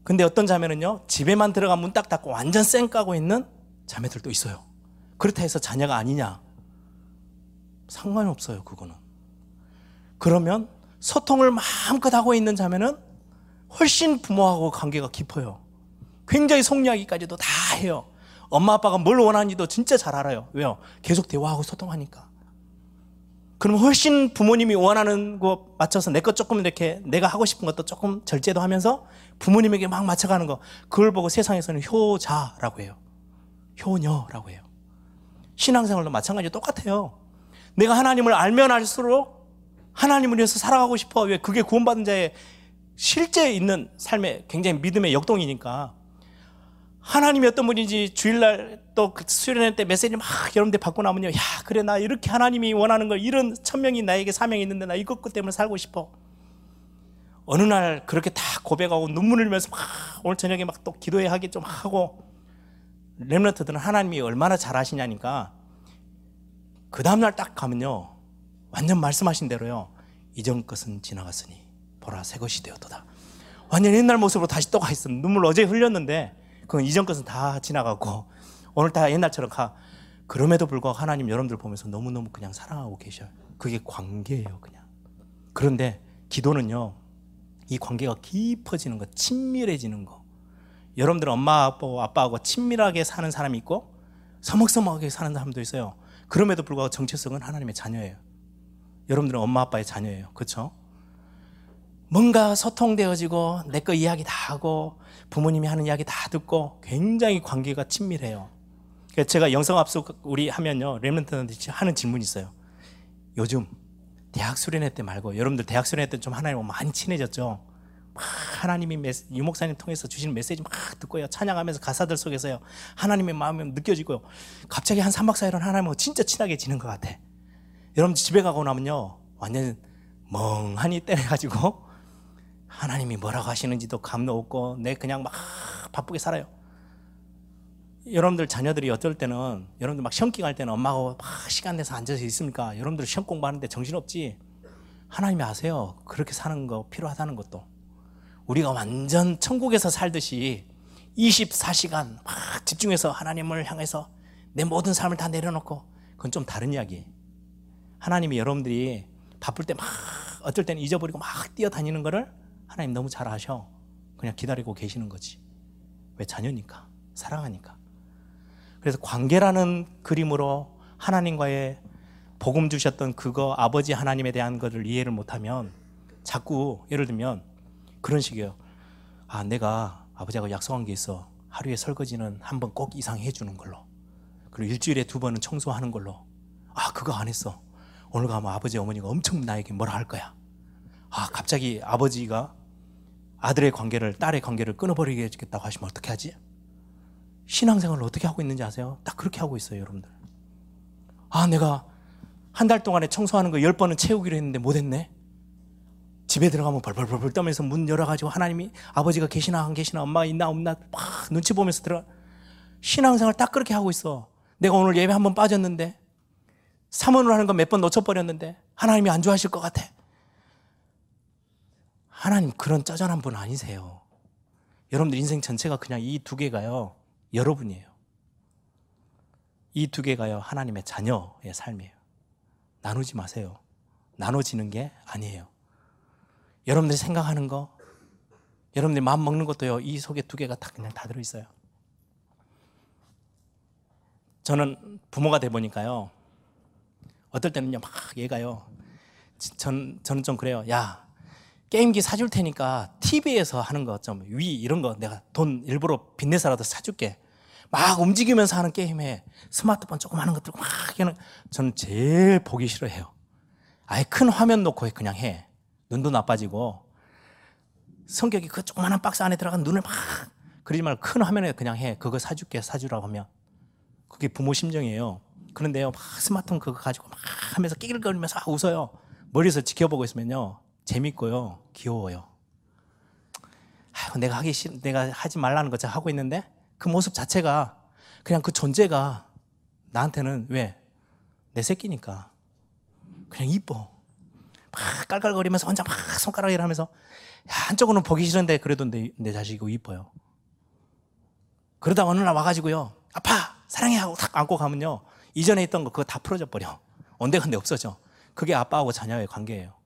근데 어떤 자매는요, 집에만 들어가 문 딱 닫고 완전 쌩 까고 있는 자매들도 있어요. 그렇다 해서 자녀가 아니냐? 상관이 없어요, 그거는. 그러면 소통을 마음껏 하고 있는 자매는 훨씬 부모하고 관계가 깊어요. 굉장히 속 이야기까지도 다 해요. 엄마 아빠가 뭘 원하는지도 진짜 잘 알아요. 왜요? 계속 대화하고 소통하니까. 그럼 훨씬 부모님이 원하는 거 맞춰서 내 것 조금 이렇게 내가 하고 싶은 것도 조금 절제도 하면서 부모님에게 막 맞춰가는 거. 그걸 보고 세상에서는 효자라고 해요. 효녀라고 해요. 신앙생활도 마찬가지로 똑같아요. 내가 하나님을 알면 알수록 하나님을 위해서 살아가고 싶어. 왜? 그게 구원받은 자의 실제 있는 삶의 굉장히 믿음의 역동이니까. 하나님이 어떤 분인지 주일날 또그 수련회 때 메시지 막 여러분들 받고 나면요. 야, 그래, 나 이렇게 하나님이 원하는 걸 이런 천명이 나에게 사명이 있는데 나 이것 때문에 살고 싶어. 어느 날 그렇게 다 고백하고 눈물 흘리면서 막 오늘 저녁에 막 또 기도회 하기 좀 하고 렘런트들은 하나님이 얼마나 잘하시냐니까 그 다음날 딱 가면요. 완전 말씀하신 대로요. 이전 것은 지나갔으니 보라 새 것이 되었도다. 완전 옛날 모습으로 다시 또 가 있어. 눈물 어제 흘렸는데 그건 이전 것은 다 지나가고 오늘 다 옛날처럼 가. 그럼에도 불구하고 하나님 여러분들 보면서 너무너무 그냥 사랑하고 계셔요. 그게 관계예요, 그냥. 그런데 기도는요. 이 관계가 깊어지는 거, 친밀해지는 거. 여러분들 엄마 아빠 아빠하고 친밀하게 사는 사람이 있고 서먹서먹하게 사는 사람도 있어요. 그럼에도 불구하고 정체성은 하나님의 자녀예요. 여러분들은 엄마 아빠의 자녀예요. 그렇죠? 뭔가 소통되어지고 내 거 이야기 다 하고 부모님이 하는 이야기 다 듣고 굉장히 관계가 친밀해요. 제가 영성합숙 우리 하면요 렘런트한테 하는 질문이 있어요. 요즘 대학 수련회 때 말고 여러분들 대학 수련회 때 좀 하나님과 많이 친해졌죠. 하나님이 메시, 유목사님 통해서 주시는 메시지 막 듣고요. 찬양하면서 가사들 속에서요. 하나님의 마음이 느껴지고요. 갑자기 한 3박 4일은 하나님하고 진짜 친하게 지는 것 같아. 여러분 집에 가고 나면요. 완전 멍하니 때려가지고 하나님이 뭐라고 하시는지도 감도 없고 내 그냥 막 바쁘게 살아요. 여러분들 자녀들이 어떨 때는 여러분들 막 시험 기갈 때는 엄마하고 막 시간 내서 앉아서 있습니까? 여러분들 시험 공부하는데 정신없지? 하나님이 아세요. 그렇게 사는 거 필요하다는 것도. 우리가 완전 천국에서 살듯이 24시간 막 집중해서 하나님을 향해서 내 모든 삶을 다 내려놓고 그건 좀 다른 이야기. 하나님이 여러분들이 바쁠 때 막 어떨 때는 잊어버리고 막 뛰어다니는 거를 하나님 너무 잘 아셔. 그냥 기다리고 계시는 거지. 왜 자녀니까. 사랑하니까. 그래서 관계라는 그림으로 하나님과의 복음 주셨던 그거 아버지 하나님에 대한 것을 이해를 못하면 자꾸 예를 들면 그런 식이에요. 아, 내가 아버지하고 약속한 게 있어. 하루에 설거지는 한 번 꼭 이상 해주는 걸로. 그리고 일주일에 두 번은 청소하는 걸로. 아, 그거 안 했어. 오늘 가면 아버지, 어머니가 엄청 나에게 뭐라 할 거야. 아, 갑자기 아버지가 아들의 관계를, 딸의 관계를 끊어버리겠다고 하시면 어떻게 하지? 신앙생활을 어떻게 하고 있는지 아세요? 딱 그렇게 하고 있어요, 여러분들. 아, 내가 한 달 동안에 청소하는 거 열 번은 채우기로 했는데 못 했네? 집에 들어가면 벌벌벌벌 떠면서 문 열어가지고 하나님이 아버지가 계시나 안 계시나 엄마가 있나 없나 막 눈치 보면서 들어 신앙생활 딱 그렇게 하고 있어. 내가 오늘 예배 한 번 빠졌는데 3원으로 하는 거 몇 번 놓쳐버렸는데 하나님이 안 좋아하실 것 같아. 하나님 그런 짜잘한 분 아니세요. 여러분들 인생 전체가 그냥 이 두 개가요. 여러분이에요. 이 두 개가요. 하나님의 자녀의 삶이에요. 나누지 마세요. 나눠지는 게 아니에요. 여러분들이 생각하는 거, 여러분들이 마음 먹는 것도요, 이 속에 두 개가 다 그냥 다 들어있어요. 저는 부모가 돼 보니까요, 어떨 때는요, 막 얘가요, 전, 저는 좀 그래요. 야, 게임기 사줄 테니까 TV에서 하는 거 좀 위 이런 거 내가 돈 일부러 빚내서라도 사줄게. 막 움직이면서 하는 게임에 스마트폰 조금 하는 것들 막 하는 저는 제일 보기 싫어해요. 아예 큰 화면 놓고 그냥 해. 눈도 나빠지고 성격이 그 조그마한 박스 안에 들어간 눈을 막 그러지 말고 큰 화면에 그냥 해. 그거 사줄게 사주라고 하면 그게 부모 심정이에요. 그런데요, 막 스마트폰 그거 가지고 막 하면서 끼글거리면서 웃어요. 머리에서 지켜보고 있으면요, 재밌고요, 귀여워요. 아이고, 내가 하기 싫, 내가 하지 말라는 거 하고 있는데 그 모습 자체가 그냥 그 존재가 나한테는 왜? 내 새끼니까. 그냥 이뻐. 막 깔깔거리면서 혼자 막 손가락질 하면서 한쪽으로는 보기 싫은데 그래도 내, 내 자식이고 이뻐요. 그러다 어느 날 와가지고요. 아빠 사랑해 하고 탁 안고 가면요. 이전에 있던 거 그거 다 풀어져 버려. 온데간데 없어져. 그게 아빠하고 자녀의 관계예요.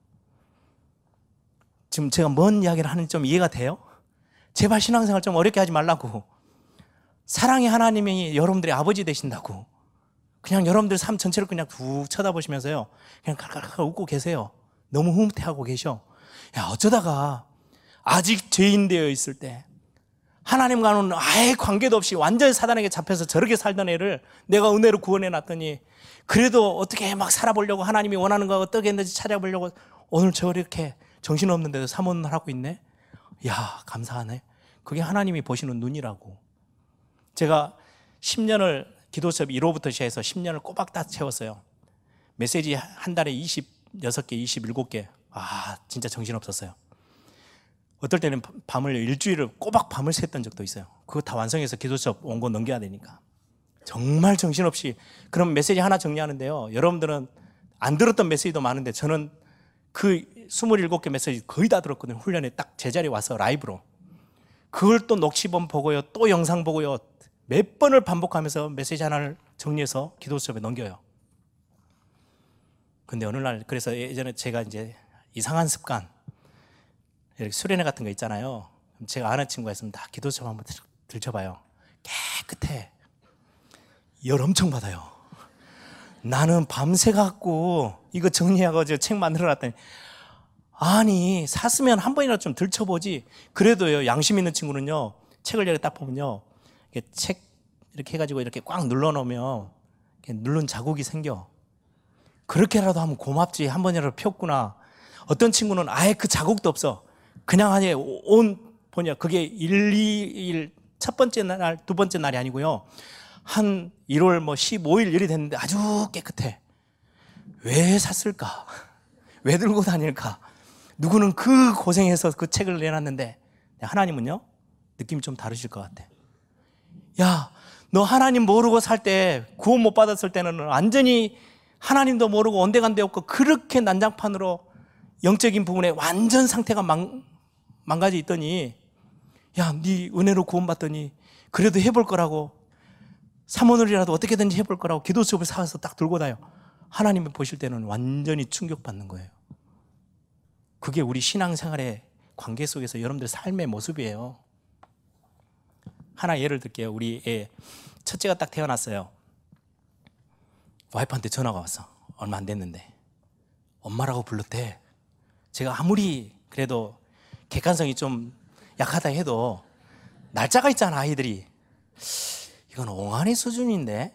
지금 제가 뭔 이야기를 하는지 좀 이해가 돼요? 제발 신앙생활 좀 어렵게 하지 말라고. 사랑의 하나님이 여러분들의 아버지 되신다고. 그냥 여러분들 삶 전체를 그냥 툭 쳐다보시면서요. 그냥 칼칼칼 웃고 계세요. 너무 흐뭇해하고 계셔. 야, 어쩌다가 아직 죄인 되어 있을 때 하나님과는 아예 관계도 없이 완전히 사단에게 잡혀서 저렇게 살던 애를 내가 은혜로 구원해 놨더니 그래도 어떻게 막 살아보려고 하나님이 원하는 거 어떻게 했는지 찾아보려고 오늘 저렇게 정신없는데도 사모를 하고 있네? 야, 감사하네. 그게 하나님이 보시는 눈이라고. 제가 10년을 기도 수업 1호부터 시작해서 10년을 꼬박 다 채웠어요. 메시지 한 달에 26개, 27개. 아, 진짜 정신없었어요. 어떨 때는 밤을 일주일을 꼬박 밤을 샜던 적도 있어요. 그거 다 완성해서 기도첩 원고 넘겨야 되니까. 정말 정신없이 그럼 메시지 하나 정리하는데요. 여러분들은 안 들었던 메시지도 많은데 저는 그 27개 메시지 거의 다 들었거든요. 훈련에 딱 제자리에 와서 라이브로. 그걸 또 녹취본 보고요. 또 영상 보고요. 몇 번을 반복하면서 메시지 하나를 정리해서 기도 수업에 넘겨요. 근데 어느 날 그래서 예전에 제가 이제 이상한 습관 이렇게 수련회 같은 거 있잖아요. 제가 아는 친구가 있으면 다 기도 수업 한번 들춰봐요. 깨끗해. 열 엄청 받아요. 나는 밤새 갖고 이거 정리하고 책 만들어 놨더니 아니 샀으면 한 번이라도 좀 들춰보지. 그래도요 양심 있는 친구는요 책을 이렇게 딱 보면요 이렇게 책 이렇게 해가지고 이렇게 꽉 눌러놓으면 누른 자국이 생겨. 그렇게라도 하면 고맙지 한 번이라도 폈구나. 어떤 친구는 아예 그 자국도 없어. 그냥 아니 온 뭐냐 그게 1, 2일 첫 번째 날, 두 번째 날이 아니고요. 한 1월 뭐 15일 일이 됐는데 아주 깨끗해. 왜 샀을까? 왜 들고 다닐까? 누구는 그 고생해서 그 책을 내놨는데 하나님은요? 느낌이 좀 다르실 것 같아. 야, 너 하나님 모르고 살 때 구원 못 받았을 때는 완전히 하나님도 모르고 온데간데 없고 그렇게 난장판으로 영적인 부분에 완전 상태가 망, 망가져 있더니 야, 네 은혜로 구원 받더니 그래도 해볼 거라고 사모늘이라도 어떻게든지 해볼 거라고 기도 수업을 사서 딱 들고 다요. 하나님이 보실 때는 완전히 충격받는 거예요. 그게 우리 신앙생활의 관계 속에서 여러분들 삶의 모습이에요. 하나 예를 들게요. 우리 애 첫째가 딱 태어났어요. 와이프한테 전화가 왔어. 얼마 안 됐는데. 엄마라고 불렀대. 제가 아무리 그래도 객관성이 좀 약하다 해도 날짜가 있잖아, 아이들이. 이건 옹안이 수준인데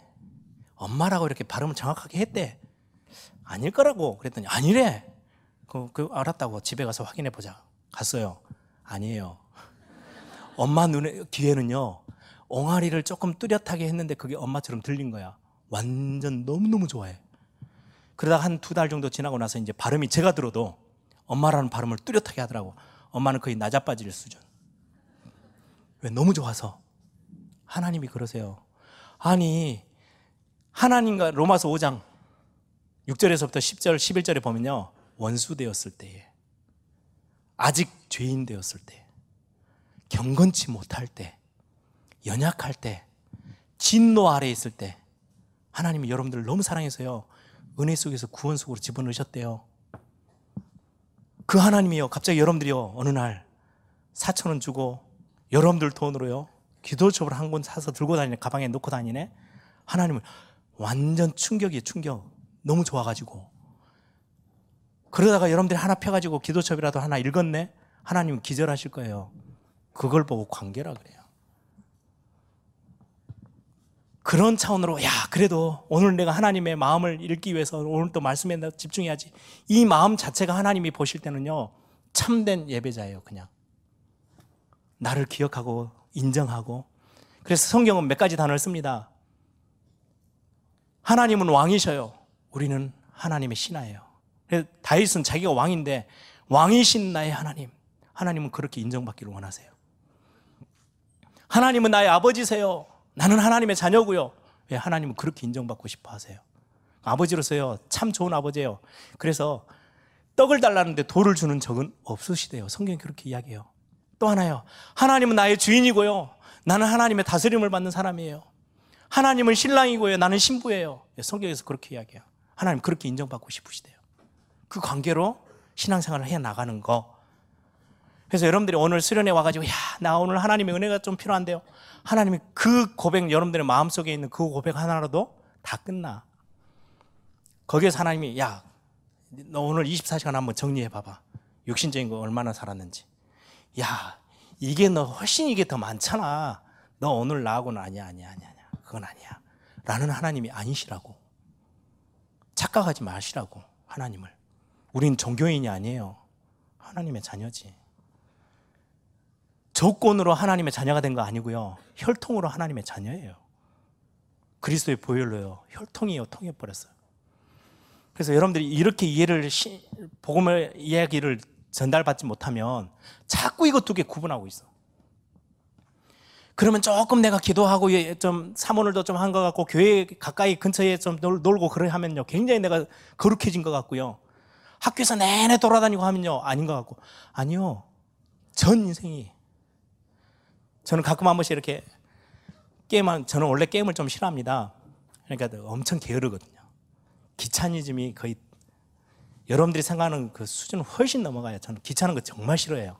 엄마라고 이렇게 발음을 정확하게 했대. 아닐 거라고 그랬더니 아니래. 그, 그 알았다고 집에 가서 확인해 보자. 갔어요. 아니에요. 엄마 눈에 귀에는요. 옹알이를 조금 뚜렷하게 했는데 그게 엄마처럼 들린 거야. 완전 너무너무 좋아해. 그러다 한두 달 정도 지나고 나서 이제 발음이 제가 들어도 엄마라는 발음을 뚜렷하게 하더라고. 엄마는 거의 낮아빠질 수준. 왜? 너무 좋아서. 하나님이 그러세요. 아니, 하나님과 로마서 5장 6절에서부터 10절, 11절에 보면요. 원수 되었을 때에, 아직 죄인 되었을 때, 경건치 못할 때, 연약할 때, 진노 아래 있을 때, 하나님이 여러분들을 너무 사랑해서요. 은혜 속에서 구원 속으로 집어넣으셨대요. 그 하나님이요. 갑자기 여러분들이요. 어느 날 4천 원 주고 여러분들 돈으로요. 기도첩을 한 권 사서 들고 다니네. 가방에 넣고 다니네. 하나님은 완전 충격이에요. 충격. 너무 좋아가지고. 그러다가 여러분들이 하나 펴가지고 기도첩이라도 하나 읽었네? 하나님은 기절하실 거예요. 그걸 보고 관계라 그래요. 그런 차원으로, 야, 그래도 오늘 내가 하나님의 마음을 읽기 위해서 오늘 또 말씀에 집중해야지. 이 마음 자체가 하나님이 보실 때는요, 참된 예배자예요, 그냥. 나를 기억하고 인정하고. 그래서 성경은 몇 가지 단어를 씁니다. 하나님은 왕이셔요. 우리는 하나님의 신하예요. 다윗은 자기가 왕인데 왕이신 나의 하나님. 하나님은 그렇게 인정받기를 원하세요. 하나님은 나의 아버지세요. 나는 하나님의 자녀고요. 왜 하나님은 그렇게 인정받고 싶어 하세요? 아버지로서요. 참 좋은 아버지예요. 그래서 떡을 달라는데 돌을 주는 적은 없으시대요. 성경이 그렇게 이야기해요. 또 하나요. 하나님은 나의 주인이고요. 나는 하나님의 다스림을 받는 사람이에요. 하나님은 신랑이고요. 나는 신부예요. 성경에서 그렇게 이야기해요. 하나님 그렇게 인정받고 싶으시대요. 그 관계로 신앙생활을 해 나가는 거. 그래서 여러분들이 오늘 수련회 와가지고 야 나 오늘 하나님의 은혜가 좀 필요한데요. 하나님이 그 고백 여러분들의 마음 속에 있는 그 고백 하나라도 다 끝나. 거기에서 하나님이 야 너 오늘 24시간 한번 정리해 봐봐. 육신적인 거 얼마나 살았는지. 야 이게 너 훨씬 이게 더 많잖아. 너 오늘 나하고는 아니야 아니야 아니야 아니야. 그건 아니야. 라는 하나님이 아니시라고. 착각하지 마시라고 하나님을. 우린 종교인이 아니에요. 하나님의 자녀지. 조건으로 하나님의 자녀가 된 거 아니고요. 혈통으로 하나님의 자녀예요. 그리스도의 보혈로요. 혈통이요. 통해버렸어요. 그래서 여러분들이 이렇게 이해를, 복음의 이야기를 전달받지 못하면 자꾸 이거 두개 구분하고 있어. 그러면 조금 내가 기도하고 예, 좀 사모늘도 좀 한 것 같고 교회 가까이 근처에 좀 놀고 그래 하면요 굉장히 내가 거룩해진 것 같고요 학교에서 내내 돌아다니고 하면요. 아닌 것 같고. 아니요. 전 인생이 저는 가끔 한 번씩 이렇게 게임한 저는 원래 게임을 좀 싫어합니다. 그러니까 엄청 게으르거든요. 귀차니즘이 거의 여러분들이 생각하는 그 수준은 훨씬 넘어가요. 저는 귀찮은 거 정말 싫어해요.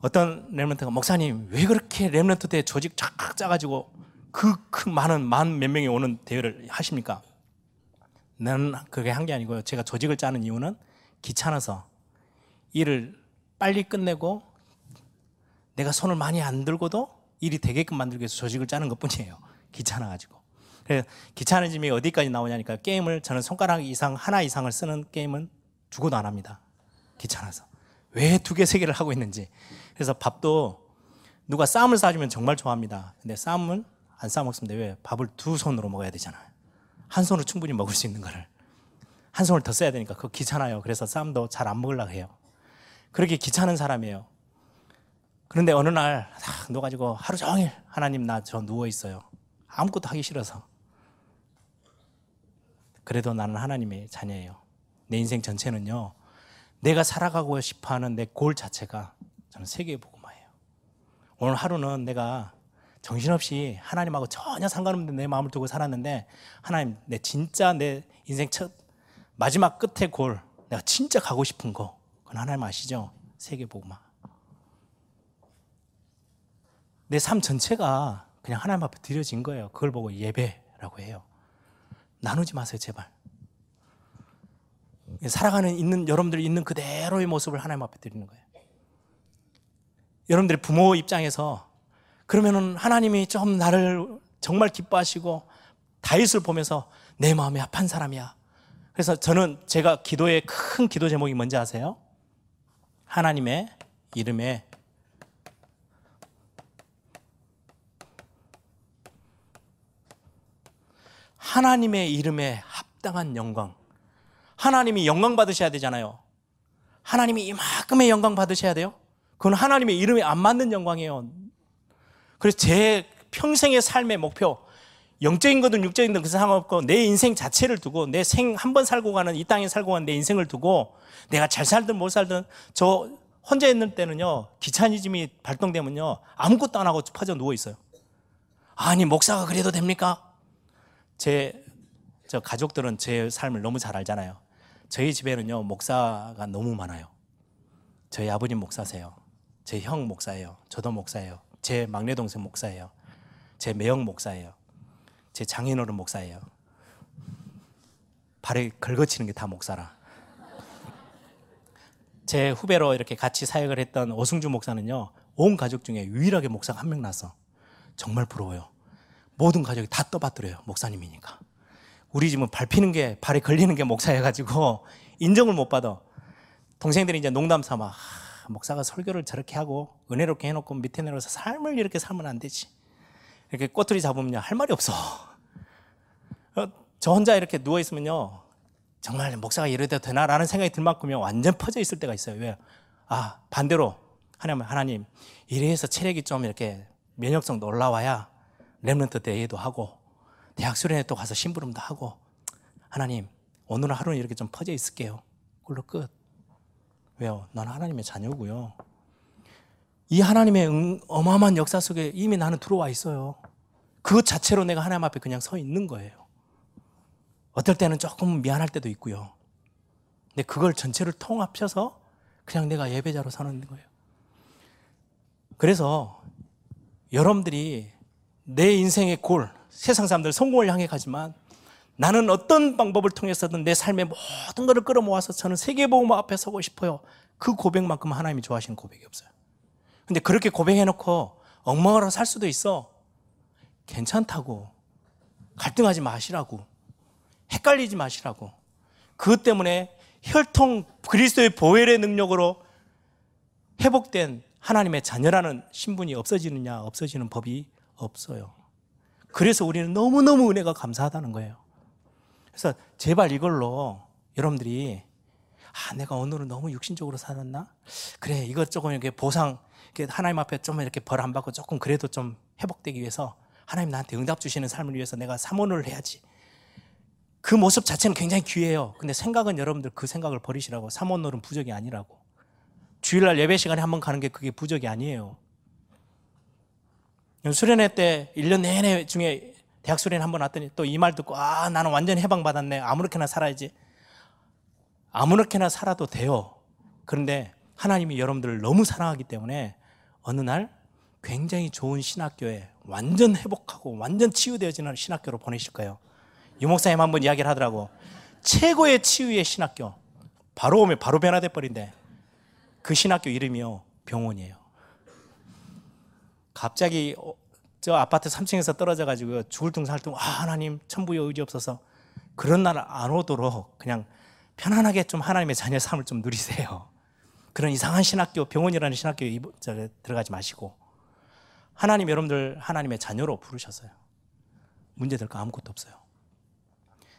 어떤 랩런트가 목사님 왜 그렇게 랩런트 때 조직 쫙 짜가지고 그큰 많은 만 몇 명이 오는 대회를 하십니까? 나는 그게 한 게 아니고요. 제가 조직을 짜는 이유는 귀찮아서 일을 빨리 끝내고 내가 손을 많이 안 들고도 일이 되게끔 만들기 위해서 조직을 짜는 것 뿐이에요. 귀찮아가지고. 그래서 귀찮아짐이 어디까지 나오냐니까 게임을 저는 손가락 이상, 하나 이상을 쓰는 게임은 죽어도 안 합니다. 귀찮아서. 왜 두 개, 세 개를 하고 있는지. 그래서 밥도 누가 쌈을 싸주면 정말 좋아합니다. 근데 쌈은 안 싸먹습니다. 왜? 밥을 두 손으로 먹어야 되잖아요. 한 손으로 충분히 먹을 수 있는 거를. 한 손을 더 써야 되니까 그거 귀찮아요. 그래서 쌈도 잘 안 먹으려고 해요. 그렇게 귀찮은 사람이에요. 그런데 어느 날 딱 누워가지고 하루 종일 하나님 나 저 누워 있어요. 아무것도 하기 싫어서. 그래도 나는 하나님의 자녀예요. 내 인생 전체는요. 내가 살아가고 싶어하는 내 골 자체가 저는 세계의 복음화예요. 오늘 하루는 내가 정신없이 하나님하고 전혀 상관없는 내 마음을 두고 살았는데 하나님 내 진짜 내 인생 첫 마지막 끝의 골 내가 진짜 가고 싶은 거 그건 하나님 아시죠? 세계 복음화. 내 삶 전체가 그냥 하나님 앞에 드려진 거예요. 그걸 보고 예배라고 해요. 나누지 마세요, 제발. 살아가는 있는 여러분들이 있는 그대로의 모습을 하나님 앞에 드리는 거예요. 여러분들이 부모 입장에서 그러면은 하나님이 좀 나를 정말 기뻐하시고 다윗을 보면서 내 마음이 합한 사람이야. 그래서 저는 제가 기도의 큰 기도 제목이 뭔지 아세요? 하나님의 이름에 하나님의 이름에 합당한 영광. 하나님이 영광 받으셔야 되잖아요. 하나님이 이만큼의 영광 받으셔야 돼요? 그건 하나님의 이름에 안 맞는 영광이에요. 그래서 제 평생의 삶의 목표, 영적인 거든 육적인 거든 그 상관없고 내 인생 자체를 두고 내 생 한 번 살고 가는 이 땅에 살고 가는 내 인생을 두고 내가 잘 살든 못 살든 저 혼자 있는 때는요 기차니즘이 발동되면요 아무것도 안 하고 퍼져 누워 있어요. 아니 목사가 그래도 됩니까? 제 저 가족들은 제 삶을 너무 잘 알잖아요. 저희 집에는요 목사가 너무 많아요. 저희 아버님 목사세요. 제 형 목사예요. 저도 목사예요. 제 막내 동생 목사예요. 제 매형 목사예요. 제 장인어른 목사예요. 발에 긁어치는 게 다 목사라. 제 후배로 이렇게 같이 사역을 했던 오승주 목사는요, 온 가족 중에 유일하게 목사가 한 명 났어. 정말 부러워요. 모든 가족이 다 떠받들어요. 목사님이니까. 우리 집은 밟히는 게, 발에 걸리는 게 목사여가지고 인정을 못 받아. 동생들이 이제 농담 삼아. 목사가 설교를 저렇게 하고 은혜롭게 해놓고 밑에 내려서 삶을 이렇게 살면 안 되지. 이렇게 꼬투리 잡으면 할 말이 없어. 어, 저 혼자 이렇게 누워 있으면요. 정말 목사가 이래도 되나라는 생각이 들 만큼요. 완전 퍼져 있을 때가 있어요. 왜? 아, 반대로 하나님, 하나님, 이래서 체력이 좀 이렇게 면역성도 올라와야 랩런트 대회도 하고 대학 수련회 또 가서 심부름도 하고 하나님, 오늘 하루는 이렇게 좀 퍼져 있을게요. 그걸로 끝. 왜요? 난 하나님의 자녀고요. 이 하나님의 응, 어마어마한 역사 속에 이미 나는 들어와 있어요. 그 자체로 내가 하나님 앞에 그냥 서 있는 거예요. 어떨 때는 조금 미안할 때도 있고요. 근데 그걸 전체를 통합해서 그냥 내가 예배자로 서는 거예요. 그래서 여러분들이 내 인생의 골, 세상 사람들 성공을 향해 가지만 나는 어떤 방법을 통해서든 내 삶의 모든 것을 끌어모아서 저는 세계복음 앞에 서고 싶어요. 그 고백만큼 하나님이 좋아하시는 고백이 없어요. 근데 그렇게 고백해놓고 엉망으로 살 수도 있어. 괜찮다고. 갈등하지 마시라고. 헷갈리지 마시라고. 그것 때문에 혈통 그리스도의 보혈의 능력으로 회복된 하나님의 자녀라는 신분이 없어지느냐, 없어지는 법이 없어요. 그래서 우리는 너무너무 은혜가 감사하다는 거예요. 그래서 제발 이걸로 여러분들이 아, 내가 오늘은 너무 육신적으로 살았나? 그래, 이것 조금 이렇게 보상, 이렇게 하나님 앞에 좀 이렇게 벌 안 받고 조금 그래도 좀 회복되기 위해서 하나님 나한테 응답 주시는 삶을 위해서 내가 사모를 해야지. 그 모습 자체는 굉장히 귀해요. 근데 생각은 여러분들 그 생각을 버리시라고. 사모놀은 부적이 아니라고. 주일날 예배 시간에 한 번 가는 게 그게 부적이 아니에요. 수련회 때 1년 내내 중에 대학 수련회 한번 왔더니 또 이 말 듣고 아 나는 완전히 해방받았네. 아무렇게나 살아야지. 아무렇게나 살아도 돼요. 그런데 하나님이 여러분들을 너무 사랑하기 때문에 어느 날 굉장히 좋은 신학교에 완전 회복하고 완전 치유되어지는 신학교로 보내실 거예요. 유목사님 한번 이야기를 하더라고. 최고의 치유의 신학교. 바로 오면 바로 변화돼 버린대. 그 신학교 이름이요. 병원이에요. 갑자기 어, 저 아파트 3층에서 떨어져 가지고 죽을 둥살둥 아 하나님 천부의 의지 없어서 그런 날 안 오도록 그냥 편안하게 좀 하나님의 자녀 삶을 좀 누리세요. 그런 이상한 신학교 병원이라는 신학교에 들어가지 마시고 하나님 여러분들 하나님의 자녀로 부르셨어요. 문제될 거 아무것도 없어요.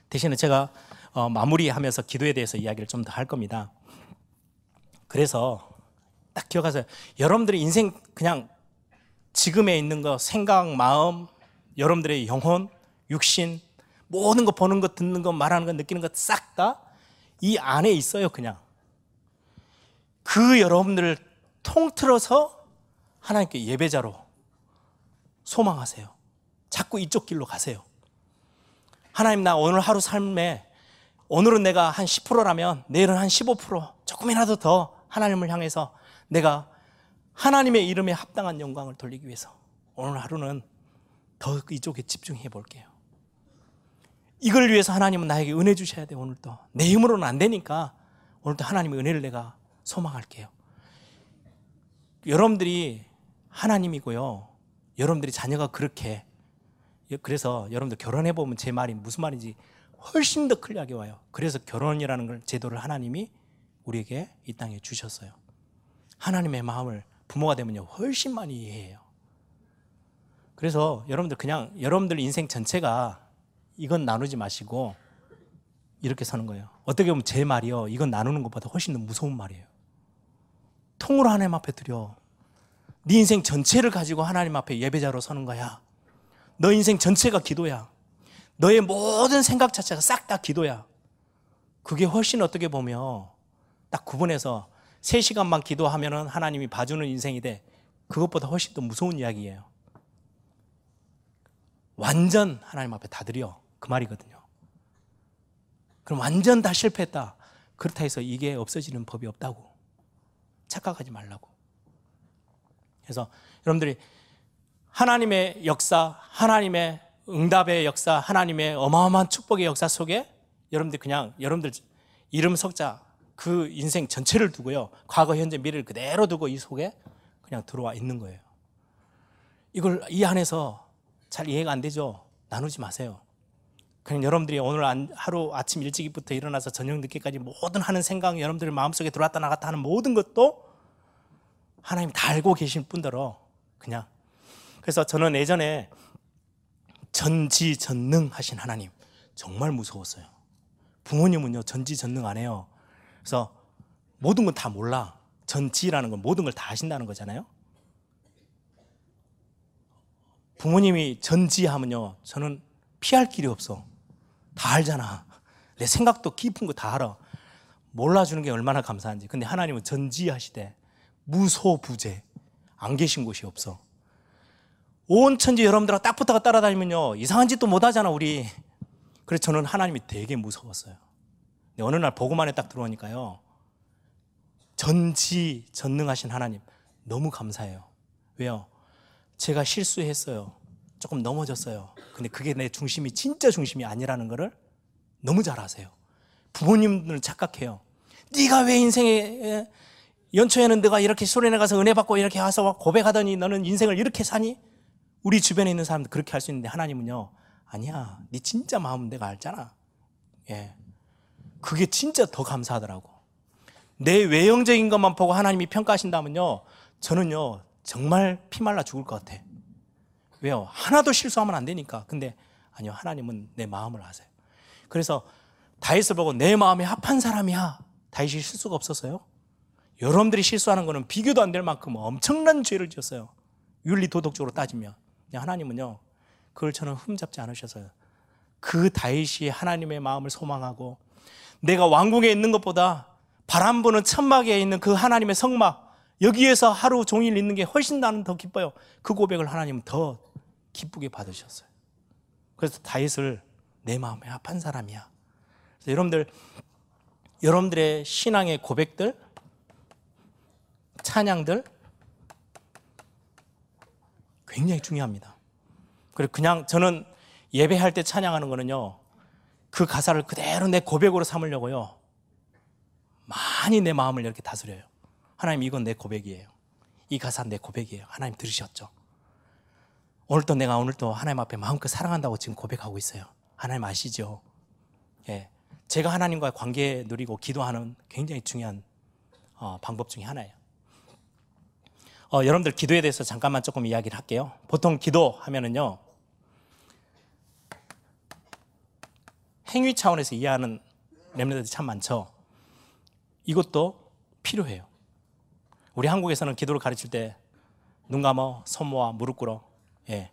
대신에 제가 어, 마무리하면서 기도에 대해서 이야기를 좀 더 할 겁니다. 그래서 딱 기억하세요. 여러분들의 인생 그냥 지금에 있는 거, 생각, 마음, 여러분들의 영혼, 육신, 모든 거 보는 거, 듣는 거, 말하는 거, 느끼는 거 싹 다 이 안에 있어요, 그냥. 그 여러분들을 통틀어서 하나님께 예배자로 소망하세요. 자꾸 이쪽 길로 가세요. 하나님, 나 오늘 하루 삶에 오늘은 내가 한 10%라면 내일은 한 15% 조금이라도 더 하나님을 향해서 내가 하나님의 이름에 합당한 영광을 돌리기 위해서 오늘 하루는 더 이쪽에 집중해 볼게요. 이걸 위해서 하나님은 나에게 은혜 주셔야 돼, 오늘도. 내 힘으로는 안 되니까 오늘도 하나님의 은혜를 내가 소망할게요. 여러분들이 하나님이고요. 여러분들이 자녀가 그렇게 그래서 여러분들 결혼해 보면 제 말이 무슨 말인지 훨씬 더 클리어하게 와요. 그래서 결혼이라는 걸 제도를 하나님이 우리에게 이 땅에 주셨어요. 하나님의 마음을 부모가 되면요 훨씬 많이 이해해요. 그래서 여러분들 그냥 여러분들 인생 전체가 이건 나누지 마시고 이렇게 사는 거예요. 어떻게 보면 제 말이요 이건 나누는 것보다 훨씬 더 무서운 말이에요. 통으로 하나님 앞에 드려. 네 인생 전체를 가지고 하나님 앞에 예배자로 서는 거야. 너 인생 전체가 기도야. 너의 모든 생각 자체가 싹 다 기도야. 그게 훨씬 어떻게 보면 딱 구분해서 3시간만 기도하면 하나님이 봐주는 인생이 돼. 그것보다 훨씬 더 무서운 이야기예요. 완전 하나님 앞에 다 드려. 그 말이거든요. 그럼 완전 다 실패했다. 그렇다 해서 이게 없어지는 법이 없다고. 착각하지 말라고. 그래서 여러분들이 하나님의 역사, 하나님의 응답의 역사, 하나님의 어마어마한 축복의 역사 속에 여러분들 그냥 여러분들 이름 석자 그 인생 전체를 두고요. 과거, 현재, 미래를 그대로 두고 이 속에 그냥 들어와 있는 거예요. 이걸 이 안에서 잘 이해가 안 되죠? 나누지 마세요. 그냥 여러분들이 오늘 하루 아침 일찍부터 일어나서 저녁 늦게까지 모든 하는 생각, 여러분들 마음속에 들어왔다 나갔다 하는 모든 것도 하나님 다 알고 계신 뿐더러 그냥 그래서 저는 예전에 전지전능 하신 하나님 정말 무서웠어요. 부모님은요 전지전능 안 해요. 그래서 모든 건 다 몰라. 전지라는 건 모든 걸 다 아신다는 거잖아요. 부모님이 전지하면요, 저는 피할 길이 없어. 다 알잖아. 내 생각도 깊은 거 다 알아. 몰라주는 게 얼마나 감사한지. 근데 하나님은 전지하시되 무소부재 안 계신 곳이 없어. 온 천지 여러분들하고 딱 붙어가 따라다니면요 이상한 짓도 못 하잖아 우리. 그래서 저는 하나님이 되게 무서웠어요. 어느 날 보고만에 딱 들어오니까요. 전지 전능하신 하나님 너무 감사해요. 왜요? 제가 실수했어요. 조금 넘어졌어요. 근데 그게 내 중심이 진짜 중심이 아니라는 것을 너무 잘 아세요. 부모님들은 착각해요. 네가 왜 인생에 연초에는 내가 이렇게 소련에 가서 은혜 받고 이렇게 와서 고백하더니 너는 인생을 이렇게 사니? 우리 주변에 있는 사람들 그렇게 할 수 있는데 하나님은요. 아니야. 네 진짜 마음은 내가 알잖아. 예. 그게 진짜 더 감사하더라고. 내 외형적인 것만 보고 하나님이 평가하신다면요. 저는요, 정말 피말라 죽을 것 같아. 왜요? 하나도 실수하면 안 되니까. 근데 아니요, 하나님은 내 마음을 아세요. 그래서 다윗을 보고 내 마음에 합한 사람이야. 다윗이 실수가 없었어요? 여러분들이 실수하는 거는 비교도 안 될 만큼 엄청난 죄를 지었어요. 윤리 도덕적으로 따지면. 하나님은요, 그걸 저는 흠잡지 않으셔서요. 그 다윗이 하나님의 마음을 소망하고 내가 왕궁에 있는 것보다 바람 부는 천막에 있는 그 하나님의 성막 여기에서 하루 종일 있는 게 훨씬 나는 더 기뻐요. 그 고백을 하나님은 더 기쁘게 받으셨어요. 그래서 다윗을 내 마음에 합한 사람이야. 그래서 여러분들 여러분들의 신앙의 고백들, 찬양들 굉장히 중요합니다. 그리고 그냥 저는 예배할 때 찬양하는 거는요. 그 가사를 그대로 내 고백으로 삼으려고요. 많이 내 마음을 이렇게 다스려요. 하나님 이건 내 고백이에요. 이 가사 내 고백이에요. 하나님 들으셨죠? 오늘도 내가 오늘도 하나님 앞에 마음껏 사랑한다고 지금 고백하고 있어요. 하나님 아시죠? 예. 제가 하나님과의 관계 누리고 기도하는 굉장히 중요한 어, 방법 중에 하나예요. 어, 여러분들 기도에 대해서 잠깐만 조금 이야기를 할게요. 보통 기도하면은요, 행위 차원에서 이해하는 렘너들이 참 많죠. 이것도 필요해요. 우리 한국에서는 기도를 가르칠 때 눈 감어, 손 모아, 무릎 꿇어. 예.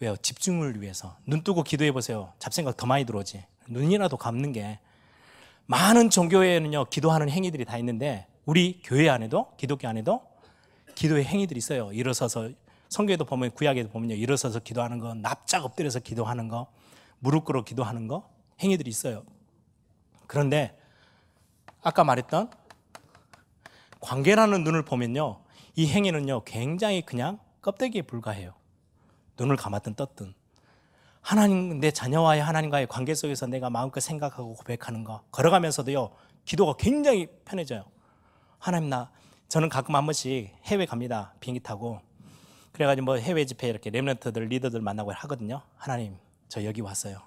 왜요? 집중을 위해서. 눈 뜨고 기도해 보세요. 잡생각 더 많이 들어오지. 눈이라도 감는 게 많은 종교에는요, 기도하는 행위들이 다 있는데 우리 교회 안에도 기독교 안에도 기도의 행위들이 있어요. 일어서서 성경에도 보면 구약에도 보면요. 일어서서 기도하는 거, 납작 엎드려서 기도하는 거, 무릎 꿇어 기도하는 거 행위들이 있어요. 그런데 아까 말했던 관계라는 눈을 보면요. 이 행위는요. 굉장히 그냥 껍데기에 불과해요. 눈을 감았든 떴든. 하나님, 내 자녀와의 하나님과의 관계 속에서 내가 마음껏 생각하고 고백하는 거. 걸어가면서도요. 기도가 굉장히 편해져요. 하나님 나, 저는 가끔 한 번씩 해외 갑니다. 비행기 타고. 그래가지고 뭐 해외 집회 이렇게 랩런트들, 리더들 만나고 하거든요. 하나님, 저 여기 왔어요.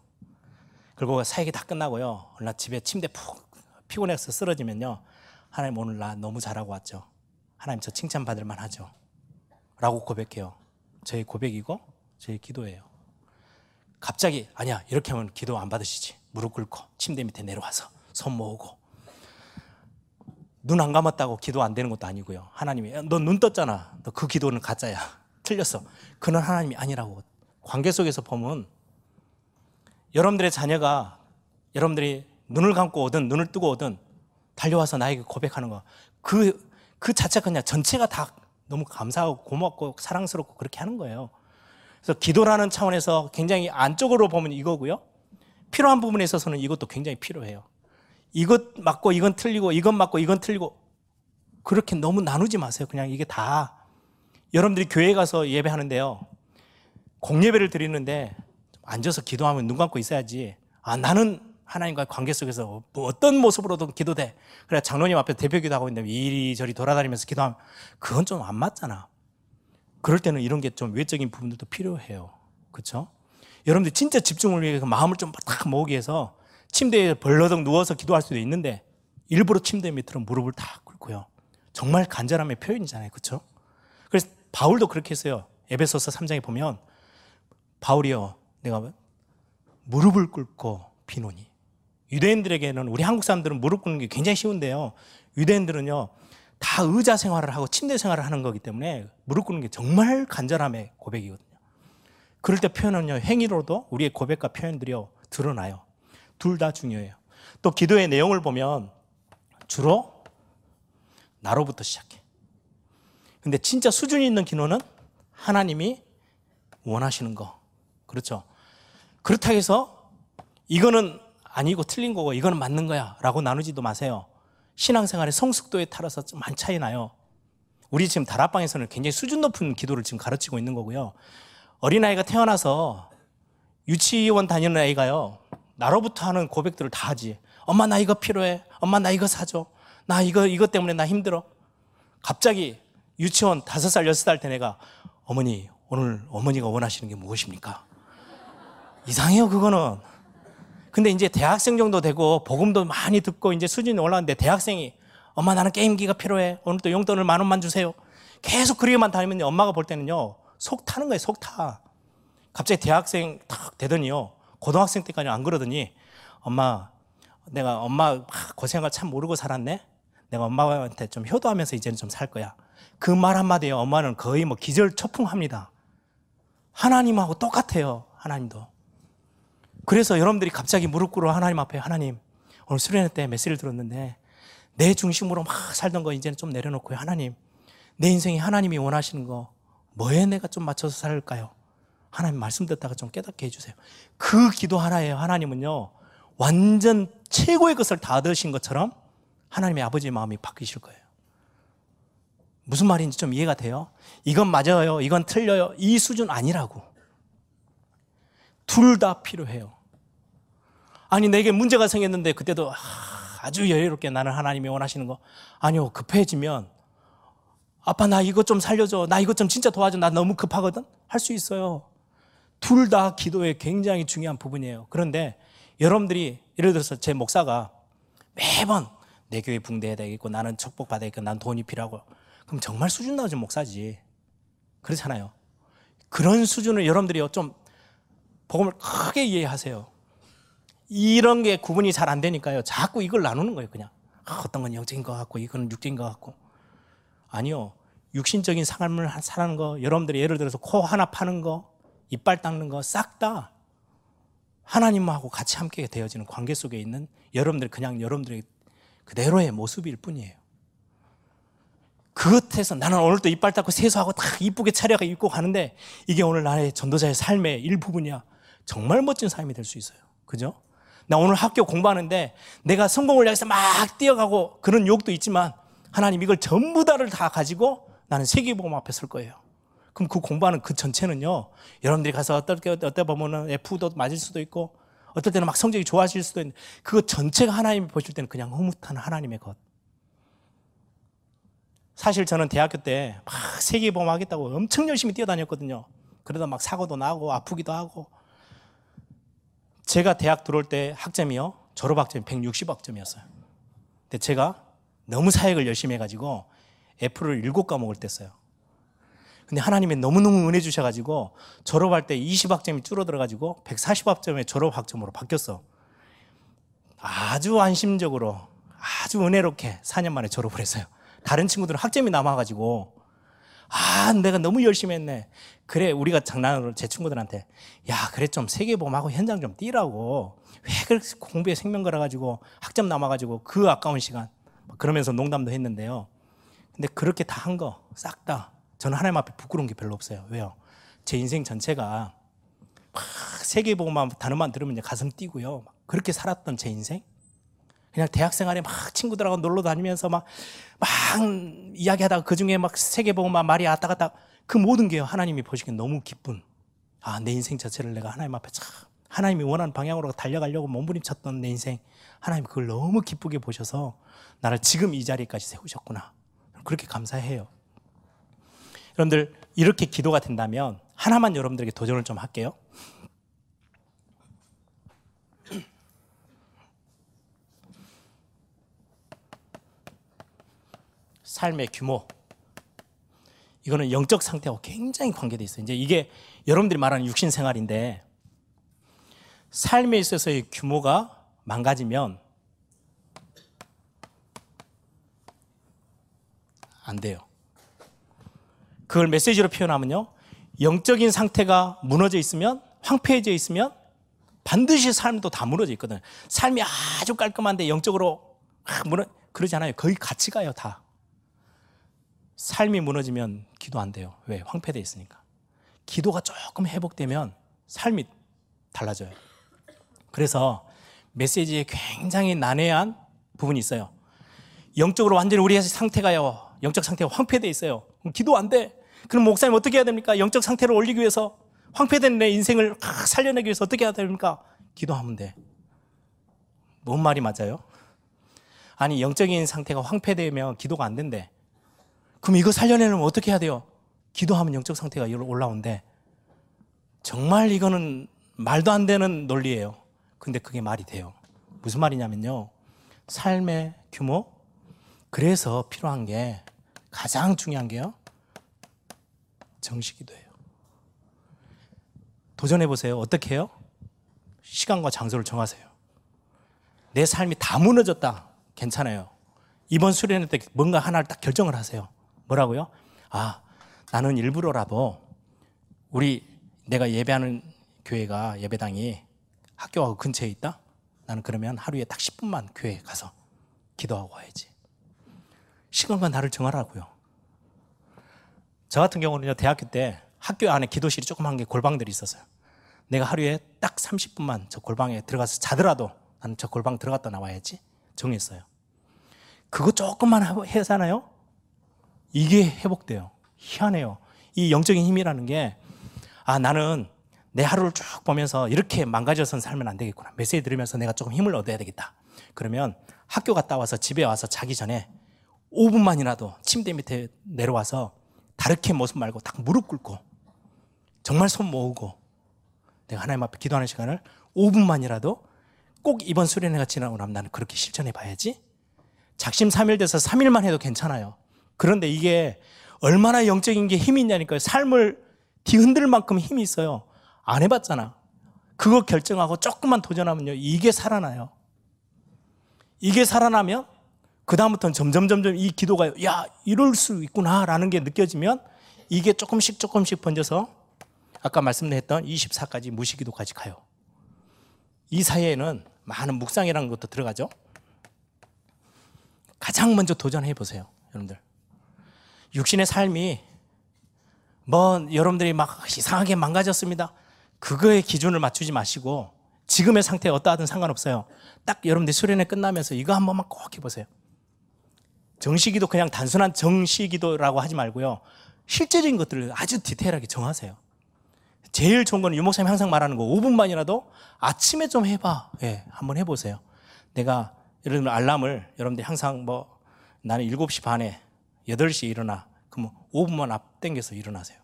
그리고 사역이 다 끝나고요. 나 집에 침대 푹 피곤해서 쓰러지면요. 하나님 오늘 나 너무 잘하고 왔죠. 하나님 저 칭찬받을 만하죠. 라고 고백해요. 저의 고백이고 저의 기도예요. 갑자기 아니야 이렇게 하면 기도 안 받으시지. 무릎 꿇고 침대 밑에 내려와서 손 모으고 눈 안 감았다고 기도 안 되는 것도 아니고요. 하나님이 너 눈 떴잖아. 너 그 기도는 가짜야. 틀렸어. 그는 하나님이 아니라고. 관계 속에서 보면 여러분들의 자녀가 여러분들이 눈을 감고 오든 눈을 뜨고 오든 달려와서 나에게 고백하는 거. 그, 그 자체가 그냥 전체가 다 너무 감사하고 고맙고 사랑스럽고 그렇게 하는 거예요. 그래서 기도라는 차원에서 굉장히 안쪽으로 보면 이거고요. 필요한 부분에 있어서는 이것도 굉장히 필요해요. 이것 맞고 이건 틀리고 이건 맞고 이건 틀리고 그렇게 너무 나누지 마세요. 그냥 이게 다 여러분들이 교회 가서 예배하는데요. 공예배를 드리는데 앉아서 기도하면 눈 감고 있어야지. 아, 나는 하나님과의 관계 속에서 뭐 어떤 모습으로든 기도돼. 그래, 장로님 앞에 대표 기도하고 있는데 이리저리 돌아다니면서 기도하면 그건 좀 안 맞잖아. 그럴 때는 이런 게 좀 외적인 부분들도 필요해요. 그렇죠? 여러분들 진짜 집중을 위해 서 마음을 좀 딱 모으기 위해서 침대에 벌러덩 누워서 기도할 수도 있는데 일부러 침대 밑으로 무릎을 딱 꿇고요. 정말 간절함의 표현이잖아요. 그렇죠? 그래서 바울도 그렇게 했어요. 에베소서 3장에 보면 바울이요. 내가 무릎을 꿇고 비노니 유대인들에게는 우리 한국 사람들은 무릎 꿇는 게 굉장히 쉬운데요. 유대인들은요. 다 의자 생활을 하고 침대 생활을 하는 거기 때문에 무릎 꿇는 게 정말 간절함의 고백이거든요. 그럴 때 표현은요. 행위로도 우리의 고백과 표현들이요. 드러나요. 둘 다 중요해요. 또 기도의 내용을 보면 주로 나로부터 시작해. 근데 진짜 수준 있는 기도는 하나님이 원하시는 거. 그렇죠. 그렇다고 해서 이거는 아니고 틀린 거고 이거는 맞는 거야 라고 나누지도 마세요. 신앙생활의 성숙도에 따라서 좀 많이 차이 나요. 우리 지금 다락방에서는 굉장히 수준 높은 기도를 지금 가르치고 있는 거고요. 어린아이가 태어나서 유치원 다니는 아이가요. 나로부터 하는 고백들을 다 하지. 엄마 나 이거 필요해. 엄마 나 이거 사줘. 나 이거 이것 때문에 나 힘들어. 갑자기 유치원 다섯 살 여섯 살때 내가 어머니 오늘 어머니가 원하시는 게 무엇입니까? 이상해요 그거는. 근데 이제 대학생 정도 되고 복음도 많이 듣고 이제 수준이 올라왔는데 대학생이 엄마 나는 게임기가 필요해. 오늘 또 용돈을 만 원만 주세요. 계속 그리게만 다니면 엄마가 볼 때는요. 속 타는 거예요. 속 타. 갑자기 대학생 탁 되더니요. 고등학생 때까지 안 그러더니 엄마 내가 엄마 걸참 모르고 살았네. 내가 엄마한테 좀 효도하면서 이제는 좀 살 거야. 그 말 한마디에 엄마는 거의 뭐 기절 초풍합니다. 하나님하고 똑같아요. 하나님도. 그래서 여러분들이 갑자기 무릎 꿇어 하나님 앞에 하나님 오늘 수련회 때 메시지를 들었는데 내 중심으로 막 살던 거 이제는 좀 내려놓고요. 하나님 내 인생이 하나님이 원하시는 거 뭐에 내가 좀 맞춰서 살까요? 하나님 말씀 듣다가 좀 깨닫게 해주세요. 그 기도 하나예요. 하나님은요 완전 최고의 것을 다 얻으신 것처럼 하나님의 아버지의 마음이 바뀌실 거예요. 무슨 말인지 좀 이해가 돼요? 이건 맞아요. 이건 틀려요. 이 수준 아니라고. 둘 다 필요해요. 아니, 내게 문제가 생겼는데 그때도 아주 여유롭게 나는 하나님이 원하시는 거. 아니요, 급해지면 아빠, 나 이것 좀 살려줘. 나 이것 좀 진짜 도와줘. 나 너무 급하거든? 할 수 있어요. 둘 다 기도의 굉장히 중요한 부분이에요. 그런데 여러분들이 예를 들어서 제 목사가 매번 내 교회 붕대해야 되겠고 나는 축복받아야겠고 난 돈이 필요하고 그럼 정말 수준 낮은 목사지. 그렇잖아요. 그런 수준을 여러분들이 좀 복음을 크게 이해하세요. 이런 게 구분이 잘 안 되니까요. 자꾸 이걸 나누는 거예요, 그냥. 아, 어떤 건 영적인 것 같고, 이건 육적인 것 같고. 아니요. 육신적인 삶을 사는 거, 여러분들이 예를 들어서 코 하나 파는 거, 이빨 닦는 거, 싹 다 하나님하고 같이 함께 되어지는 관계 속에 있는 여러분들, 그냥 여러분들의 그대로의 모습일 뿐이에요. 그것에서 나는 오늘도 이빨 닦고 세수하고 딱 이쁘게 차려가 입고 가는데 이게 오늘 나의 전도자의 삶의 일부분이야. 정말 멋진 삶이 될 수 있어요. 그죠? 나 오늘 학교 공부하는데 내가 성공을 향해서 막 뛰어가고 그런 욕도 있지만 하나님 이걸 전부 다를 다 가지고 나는 세계보험 앞에 설 거예요. 그럼 그 공부하는 그 전체는요. 여러분들이 가서 어떨 어때 보면은 F도 맞을 수도 있고 어떨 때는 막 성적이 좋아질 수도 있는데 그거 전체가 하나님이 보실 때는 그냥 흐뭇한 하나님의 것. 사실 저는 대학교 때 막 세계보험 하겠다고 엄청 열심히 뛰어다녔거든요. 그러다 막 사고도 나고 아프기도 하고. 제가 대학 들어올 때 학점이요. 졸업학점이 160학점이었어요. 근데 제가 너무 사역을 열심히 해가지고 F를 7과목을 뗐어요. 근데 하나님이 너무너무 은혜 주셔가지고 졸업할 때 20학점이 줄어들어가지고 140학점의 졸업학점으로 바뀌었어. 아주 안심적으로 아주 은혜롭게 4년 만에 졸업을 했어요. 다른 친구들은 학점이 남아가지고 아 내가 너무 열심히 했네. 그래 우리가 장난으로 제 친구들한테 야 그래 좀 세계보험하고 현장 좀 뛰라고 왜 그렇게 공부에 생명 걸어가지고 학점 남아가지고 그 아까운 시간 그러면서 농담도 했는데요. 근데 그렇게 다 한 거 싹 다 저는 하나님 앞에 부끄러운 게 별로 없어요. 왜요? 제 인생 전체가 막 세계보험만 단어만 들으면 가슴 뛰고요. 그렇게 살았던 제 인생 그냥 대학 생활에 막 친구들하고 놀러 다니면서 막, 막 이야기하다가 그 중에 막 세계보고 막 말이 왔다 갔다 그 모든 게 하나님이 보시기엔 너무 기쁜 아, 내 인생 자체를 내가 하나님 앞에 참 하나님이 원하는 방향으로 달려가려고 몸부림쳤던 내 인생 하나님 그걸 너무 기쁘게 보셔서 나를 지금 이 자리까지 세우셨구나. 그렇게 감사해요. 여러분들 이렇게 기도가 된다면 하나만 여러분들에게 도전을 좀 할게요. 삶의 규모. 이거는 영적 상태와 굉장히 관계되어 있어요. 이제 이게 여러분들이 말하는 육신 생활인데 삶에 있어서의 규모가 망가지면 안 돼요. 그걸 메시지로 표현하면요. 영적인 상태가 무너져 있으면 황폐해져 있으면 반드시 삶도 다 무너져 있거든요. 삶이 아주 깔끔한데 영적으로 무너 그러지 않아요. 거의 같이 가요, 다. 삶이 무너지면 기도 안 돼요. 왜? 황폐돼 있으니까. 기도가 조금 회복되면 삶이 달라져요. 그래서 메시지에 굉장히 난해한 부분이 있어요. 영적으로 완전히 우리의 상태가요. 영적 상태가 황폐돼 있어요. 기도 안 돼. 그럼 목사님 어떻게 해야 됩니까? 영적 상태를 올리기 위해서 황폐된 내 인생을 살려내기 위해서 어떻게 해야 됩니까? 기도하면 돼. 뭔 말이 맞아요? 아니 영적인 상태가 황폐되면 기도가 안 된대. 그럼 이거 살려내려면 어떻게 해야 돼요? 기도하면 영적 상태가 올라온대. 정말 이거는 말도 안 되는 논리예요. 근데 그게 말이 돼요. 무슨 말이냐면요. 삶의 규모. 그래서 필요한 게 가장 중요한 게요. 정식기도예요. 도전해 보세요. 어떻게 해요? 시간과 장소를 정하세요. 내 삶이 다 무너졌다. 괜찮아요. 이번 수련회 때 뭔가 하나를 딱 결정을 하세요. 뭐라고요? 아, 나는 일부러라도 우리 내가 예배하는 교회가 예배당이 학교하고 근처에 있다? 나는 그러면 하루에 딱 10분만 교회에 가서 기도하고 와야지. 시간과 나를 정하라고요. 저 같은 경우는요, 대학교 때 학교 안에 기도실이 조그만 게 골방들이 있었어요. 내가 하루에 딱 30분만 저 골방에 들어가서 자더라도 나는 저 골방 들어갔다 나와야지 정했어요. 그거 조금만 하잖아요. 이게 회복돼요. 희한해요. 이 영적인 힘이라는 게, 아, 나는 내 하루를 쭉 보면서 이렇게 망가져선 살면 안 되겠구나. 메시지 들으면서 내가 조금 힘을 얻어야 되겠다. 그러면 학교 갔다 와서 집에 와서 자기 전에 5분만이라도 침대 밑에 내려와서 다르게 모습 말고 딱 무릎 꿇고 정말 손 모으고 내가 하나님 앞에 기도하는 시간을 5분만이라도 꼭 이번 수련회가 지나고 나면 나는 그렇게 실천해 봐야지. 작심삼일돼서 3일만 해도 괜찮아요. 그런데 이게 얼마나 영적인 게 힘이 있냐니까요. 삶을 뒤흔들 만큼 힘이 있어요. 안 해봤잖아. 그거 결정하고 조금만 도전하면요. 이게 살아나요. 이게 살아나면 그다음부터는 점점 점점 이 기도가 야, 이럴 수 있구나라는 게 느껴지면 이게 조금씩 조금씩 번져서 아까 말씀드렸던 24까지 무시기도까지 가요. 이 사이에는 많은 묵상이라는 것도 들어가죠. 가장 먼저 도전해 보세요, 여러분들. 육신의 삶이 뭐 여러분들이 막 이상하게 망가졌습니다. 그거에 기준을 맞추지 마시고 지금의 상태 어떠하든 상관없어요. 딱 여러분들 수련회 끝나면서 이거 한 번만 꼭 해보세요. 정시기도 그냥 단순한 정시기도라고 하지 말고요. 실제적인 것들을 아주 디테일하게 정하세요. 제일 좋은 건 유목사님 항상 말하는 거 5분만이라도 아침에 좀 해봐. 예, 한번 해보세요. 내가 예를 들면 알람을 여러분들이 항상 뭐 나는 7시 반에 8시에 일어나. 그러면 5분만 앞당겨서 일어나세요.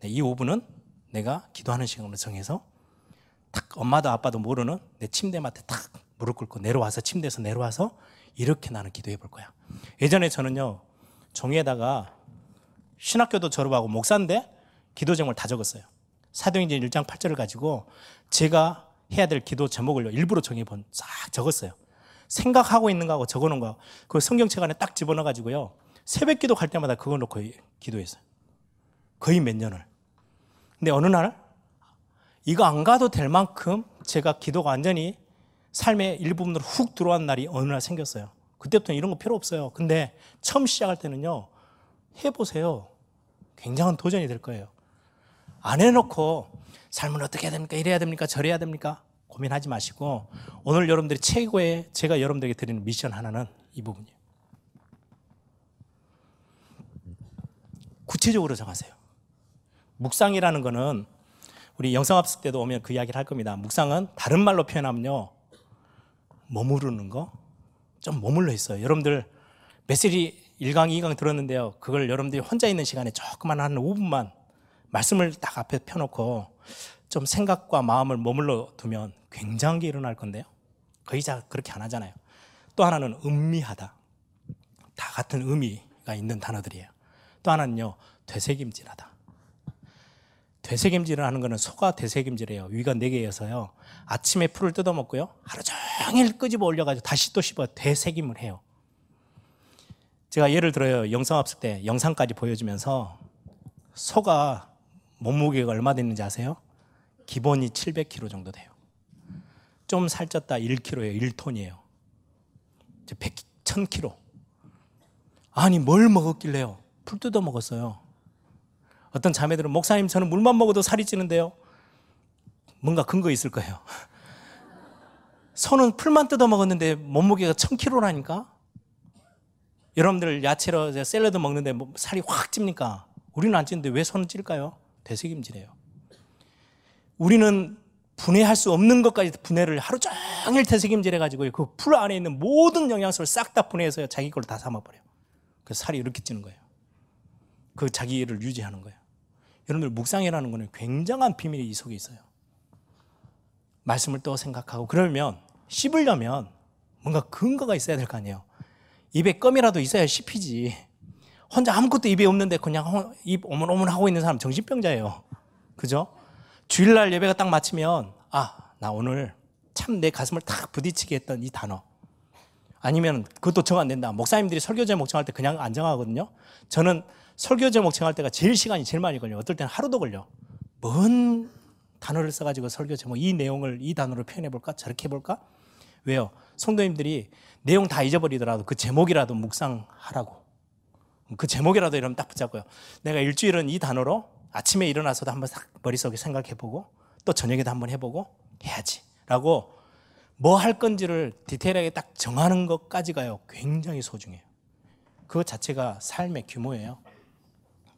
네, 이 5분은 내가 기도하는 시간으로 정해서 딱 엄마도 아빠도 모르는 내 침대 맡에 탁 무릎 꿇고 내려와서 침대에서 내려와서 이렇게 나는 기도해 볼 거야. 예전에 저는요 종이에다가 신학교도 졸업하고 목사인데 기도 제목을 다 적었어요. 사도행전 1장 8절을 가지고 제가 해야 될 기도 제목을 일부러 정해 본 싹 적었어요. 생각하고 있는 거하고 적어 놓은 거, 그 성경책 안에 딱 집어넣어 가지고요. 새벽 기도 갈 때마다 그거 놓고 기도했어요. 거의 몇 년을. 근데 어느 날 이거 안 가도 될 만큼 제가 기도가 완전히 삶의 일부분으로 훅 들어온 날이 어느 날 생겼어요. 그때부터 이런 거 필요 없어요. 근데 처음 시작할 때는요, 해보세요. 굉장한 도전이 될 거예요. 안 해놓고 삶을 어떻게 해야 됩니까? 이래야 됩니까? 저래야 됩니까? 고민하지 마시고 오늘 여러분들이 최고의 제가 여러분들에게 드리는 미션 하나는 이 부분이에요. 구체적으로 정하세요. 묵상이라는 거는 우리 영성합숙 때도 오면 그 이야기를 할 겁니다. 묵상은 다른 말로 표현하면요. 머무르는 거? 좀 머물러 있어요. 여러분들 메시지 1강, 2강 들었는데요. 그걸 여러분들이 혼자 있는 시간에 조금만 한 5분만 말씀을 딱 앞에 펴놓고 좀 생각과 마음을 머물러 두면 굉장한 게 일어날 건데요. 거의 다 그렇게 안 하잖아요. 또 하나는 음미하다. 다 같은 의미가 있는 단어들이에요. 또 하나는요, 되새김질하다. 되새김질을 하는 거는 소가 되새김질해요. 위가 네 개여서요. 아침에 풀을 뜯어 먹고요. 하루 종일 끄집어 올려가지고 다시 또 씹어 되새김을 해요. 제가 예를 들어요. 영상합숙 때 영상까지 보여주면서 소가 몸무게가 얼마 됐는지 아세요? 기본이 700kg 정도 돼요. 좀 살쪘다 1kg예요. 1톤이에요. 100, 1000kg. 아니 뭘 먹었길래요? 풀 뜯어 먹었어요. 어떤 자매들은 목사님 저는 물만 먹어도 살이 찌는데요. 뭔가 근거 있을 거예요. 손은 풀만 뜯어 먹었는데 몸무게가 1000kg라니까? 여러분들 야채로 샐러드 먹는데 뭐 살이 확 찝니까? 우리는 안 찌는데 왜 손은 찔까요? 되새김질해요. 우리는 분해할 수 없는 것까지 분해를 하루 종일 되새김질 해가지고 그 풀 안에 있는 모든 영양소를 싹 다 분해해서 자기 걸로 다 삼아버려요. 그래서 살이 이렇게 찌는 거예요. 그 자기를 유지하는 거예요. 여러분들 묵상이라는 것은 굉장한 비밀이 이 속에 있어요. 말씀을 또 생각하고 그러면 씹으려면 뭔가 근거가 있어야 될 거 아니에요. 입에 껌이라도 있어야 씹히지. 혼자 아무것도 입에 없는데 그냥 입 오물오물 하고 있는 사람 정신병자예요. 그죠? 주일날 예배가 딱 마치면 아, 나 오늘 참 내 가슴을 탁 부딪히게 했던 이 단어. 아니면 그것도 정 안 된다. 목사님들이 설교 제목 정할 때 그냥 안 정하거든요. 저는 설교 제목 정할 때가 제일 시간이 제일 많이 걸려요. 어떨 때는 하루도 걸려. 뭔 단어를 써가지고 설교 제목, 이 내용을 이 단어로 표현해볼까? 저렇게 해볼까? 왜요? 성도님들이 내용 다 잊어버리더라도 그 제목이라도 묵상하라고. 그 제목이라도 이러면 딱 붙잡고요. 내가 일주일은 이 단어로 아침에 일어나서도 한번 싹 머릿속에 생각해보고 또 저녁에도 한번 해보고 해야지. 라고 뭐 할 건지를 디테일하게 딱 정하는 것까지가요. 굉장히 소중해요. 그 자체가 삶의 규모예요.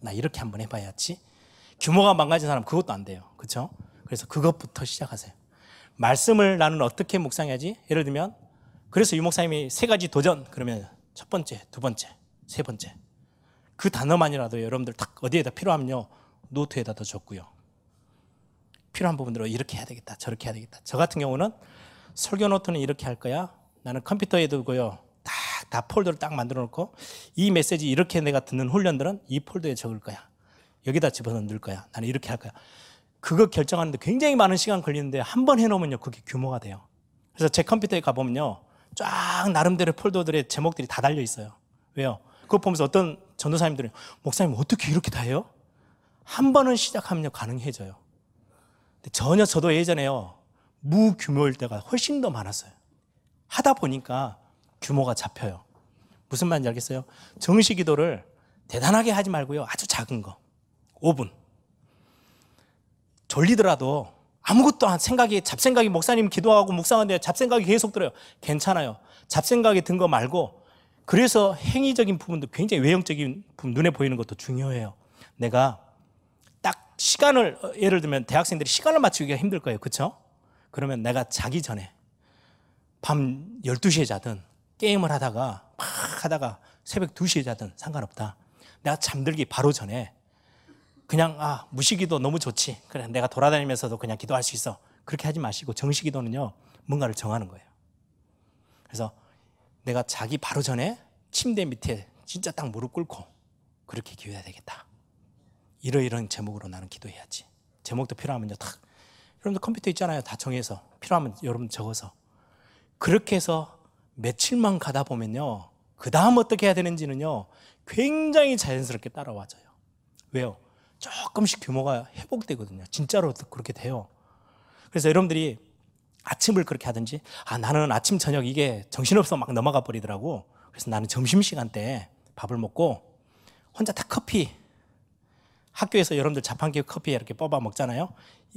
나 이렇게 한번 해봐야지. 규모가 망가진 사람 그것도 안 돼요. 그렇죠? 그래서 그것부터 시작하세요. 말씀을 나는 어떻게 묵상해야지? 예를 들면 그래서 유 목사님이 세 가지 도전 그러면 첫 번째, 두 번째, 세 번째 그 단어만이라도 여러분들 딱 어디에다 필요하면요 노트에다 더 적고요. 필요한 부분들로 이렇게 해야 되겠다, 저렇게 해야 되겠다. 저 같은 경우는 설교 노트는 이렇게 할 거야. 나는 컴퓨터에 두고요. 다, 다 폴더를 딱 만들어 놓고 이 메시지 이렇게 내가 듣는 훈련들은 이 폴더에 적을 거야. 여기다 집어넣어 넣을 거야. 나는 이렇게 할 거야. 그거 결정하는데 굉장히 많은 시간 걸리는데 한 번 해놓으면요. 그게 규모가 돼요. 그래서 제 컴퓨터에 가보면요. 쫙 나름대로 폴더들의 제목들이 다 달려 있어요. 왜요? 그거 보면서 어떤 전도사님들은 목사님 어떻게 이렇게 다 해요? 한 번은 시작하면 가능해져요. 전혀 저도 예전에요. 무규모일 때가 훨씬 더 많았어요. 하다 보니까 규모가 잡혀요. 무슨 말인지 알겠어요? 정시 기도를 대단하게 하지 말고요. 아주 작은 거. 5분. 졸리더라도 아무것도 안 생각이 잡생각이 목사님 기도하고 묵상하는데 잡생각이 계속 들어요. 괜찮아요. 잡생각이 든 거 말고 그래서 행위적인 부분도 굉장히 외형적인 부분 눈에 보이는 것도 중요해요. 내가 딱 시간을 예를 들면 대학생들이 시간을 맞추기가 힘들 거예요. 그렇죠? 그러면 내가 자기 전에 밤 12시에 자든 게임을 하다가 막 하다가 새벽 2시에 자든 상관없다. 내가 잠들기 바로 전에 그냥 아 무시기도 너무 좋지. 그래 내가 돌아다니면서도 그냥 기도할 수 있어. 그렇게 하지 마시고 정시기도는요 뭔가를 정하는 거예요. 그래서 내가 자기 바로 전에 침대 밑에 진짜 딱 무릎 꿇고 그렇게 기도해야 되겠다. 이러이런 제목으로 나는 기도해야지. 제목도 필요하면요 다 여러분들 컴퓨터 있잖아요. 다 정해서 필요하면 여러분 적어서 그렇게 해서 며칠만 가다 보면요 그 다음 어떻게 해야 되는지는요 굉장히 자연스럽게 따라와져요. 왜요? 조금씩 규모가 회복되거든요. 진짜로 그렇게 돼요. 그래서 여러분들이 아침을 그렇게 하든지, 아, 나는 아침, 저녁 이게 정신없어 막 넘어가 버리더라고. 그래서 나는 점심시간 때 밥을 먹고 혼자 다 커피, 학교에서 여러분들 자판기 커피 이렇게 뽑아 먹잖아요.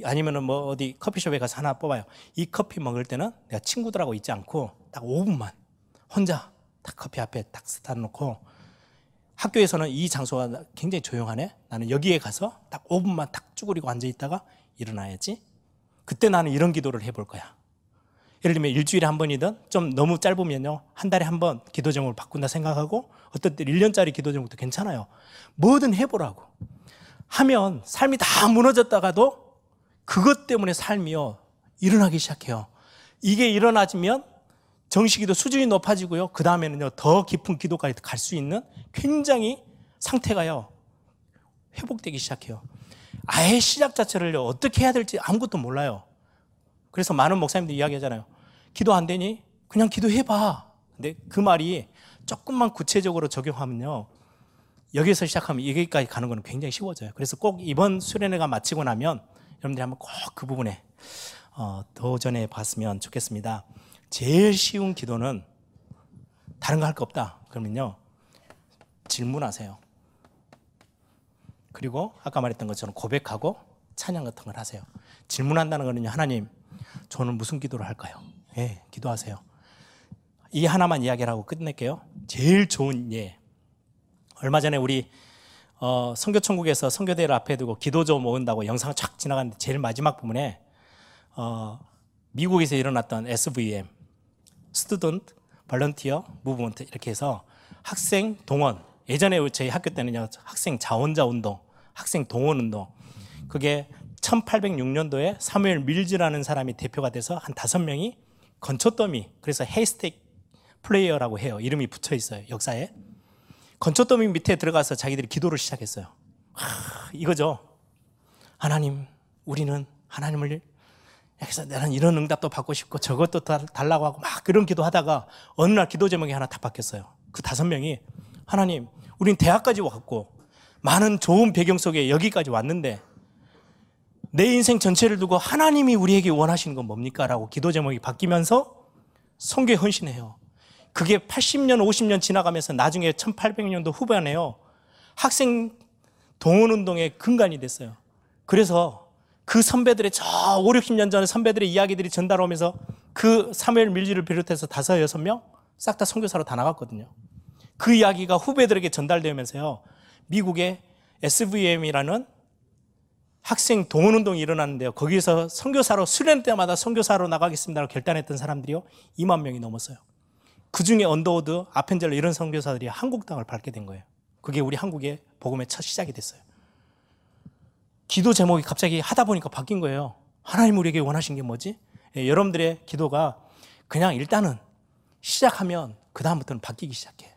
아니면은 뭐 어디 커피숍에 가서 하나 뽑아요. 이 커피 먹을 때는 내가 친구들하고 있지 않고 딱 5분만 혼자 딱 커피 앞에 딱 스타 놓고 학교에서는 이 장소가 굉장히 조용하네. 나는 여기에 가서 딱 5분만 딱 쭈그리고 앉아 있다가 일어나야지. 그때 나는 이런 기도를 해볼 거야. 예를 들면 일주일에 한 번이든 좀 너무 짧으면요. 한 달에 한 번 기도 제목을 바꾼다 생각하고 어떤 때 1년짜리 기도 제목도 괜찮아요. 뭐든 해보라고. 하면 삶이 다 무너졌다가도 그것 때문에 삶이요. 일어나기 시작해요. 이게 일어나지면 정식기도 수준이 높아지고요. 그 다음에는요, 더 깊은 기도까지 갈 수 있는 굉장히 상태가요, 회복되기 시작해요. 아예 시작 자체를요, 어떻게 해야 될지 아무것도 몰라요. 그래서 많은 목사님들 이야기하잖아요. 기도 안 되니? 그냥 기도해봐. 근데 그 말이 조금만 구체적으로 적용하면요, 여기서 시작하면 여기까지 가는 거는 굉장히 쉬워져요. 그래서 꼭 이번 수련회가 마치고 나면 여러분들이 한번 꼭 그 부분에 어, 도전해 봤으면 좋겠습니다. 제일 쉬운 기도는 다른 거 할 거 없다. 그러면요. 질문하세요. 그리고 아까 말했던 것처럼 고백하고 찬양 같은 걸 하세요. 질문한다는 거는요. 하나님, 저는 무슨 기도를 할까요? 예, 기도하세요. 이 하나만 이야기를 하고 끝낼게요. 제일 좋은 예. 얼마 전에 우리 어, 선교천국에서 선교대회를 앞에 두고 기도조 모은다고 영상 쫙 지나갔는데 제일 마지막 부분에 어, 미국에서 일어났던 SVM Student, Volunteer, Movement 이렇게 해서 학생 동원. 예전에 저희 학교 때는요 학생 자원자 운동, 학생 동원 운동. 그게 1806년도에 사무엘 밀즈라는 사람이 대표가 돼서 한 다섯 명이 건초더미 그래서 헤이스텍 플레이어라고 해요. 이름이 붙여 있어요 역사에 건초더미 밑에 들어가서 자기들이 기도를 시작했어요 하, 이거죠 하나님 우리는 하나님을 그래서 나는 이런 응답도 받고 싶고 저것도 달라고 하고 막 그런 기도하다가 어느 날 기도 제목이 하나 딱 바뀌었어요. 그 다섯 명이 하나님, 우린 대학까지 왔고 많은 좋은 배경 속에 여기까지 왔는데 내 인생 전체를 두고 하나님이 우리에게 원하시는 건 뭡니까? 라고 기도 제목이 바뀌면서 성교에 헌신해요. 그게 80년, 50년 지나가면서 나중에 1800년도 후반에요. 학생 동원운동의 근간이 됐어요. 그래서 그 선배들의 저 5, 60년 전에 선배들의 이야기들이 전달 오면서 그 사무엘 밀즈를 비롯해서 다섯, 여섯 명 싹 다 선교사로 다 나갔거든요. 그 이야기가 후배들에게 전달되면서요. 미국의 SVM이라는 학생 동원운동이 일어났는데요. 거기서 선교사로 수련 때마다 선교사로 나가겠습니다라고 결단했던 사람들이요. 2만 명이 넘었어요. 그 중에 언더우드, 아펜젤러 이런 선교사들이 한국 땅을 밟게 된 거예요. 그게 우리 한국의 복음의 첫 시작이 됐어요. 기도 제목이 갑자기 하다 보니까 바뀐 거예요. 하나님 우리에게 원하신 게 뭐지? 예, 여러분들의 기도가 그냥 일단은 시작하면 그 다음부터는 바뀌기 시작해.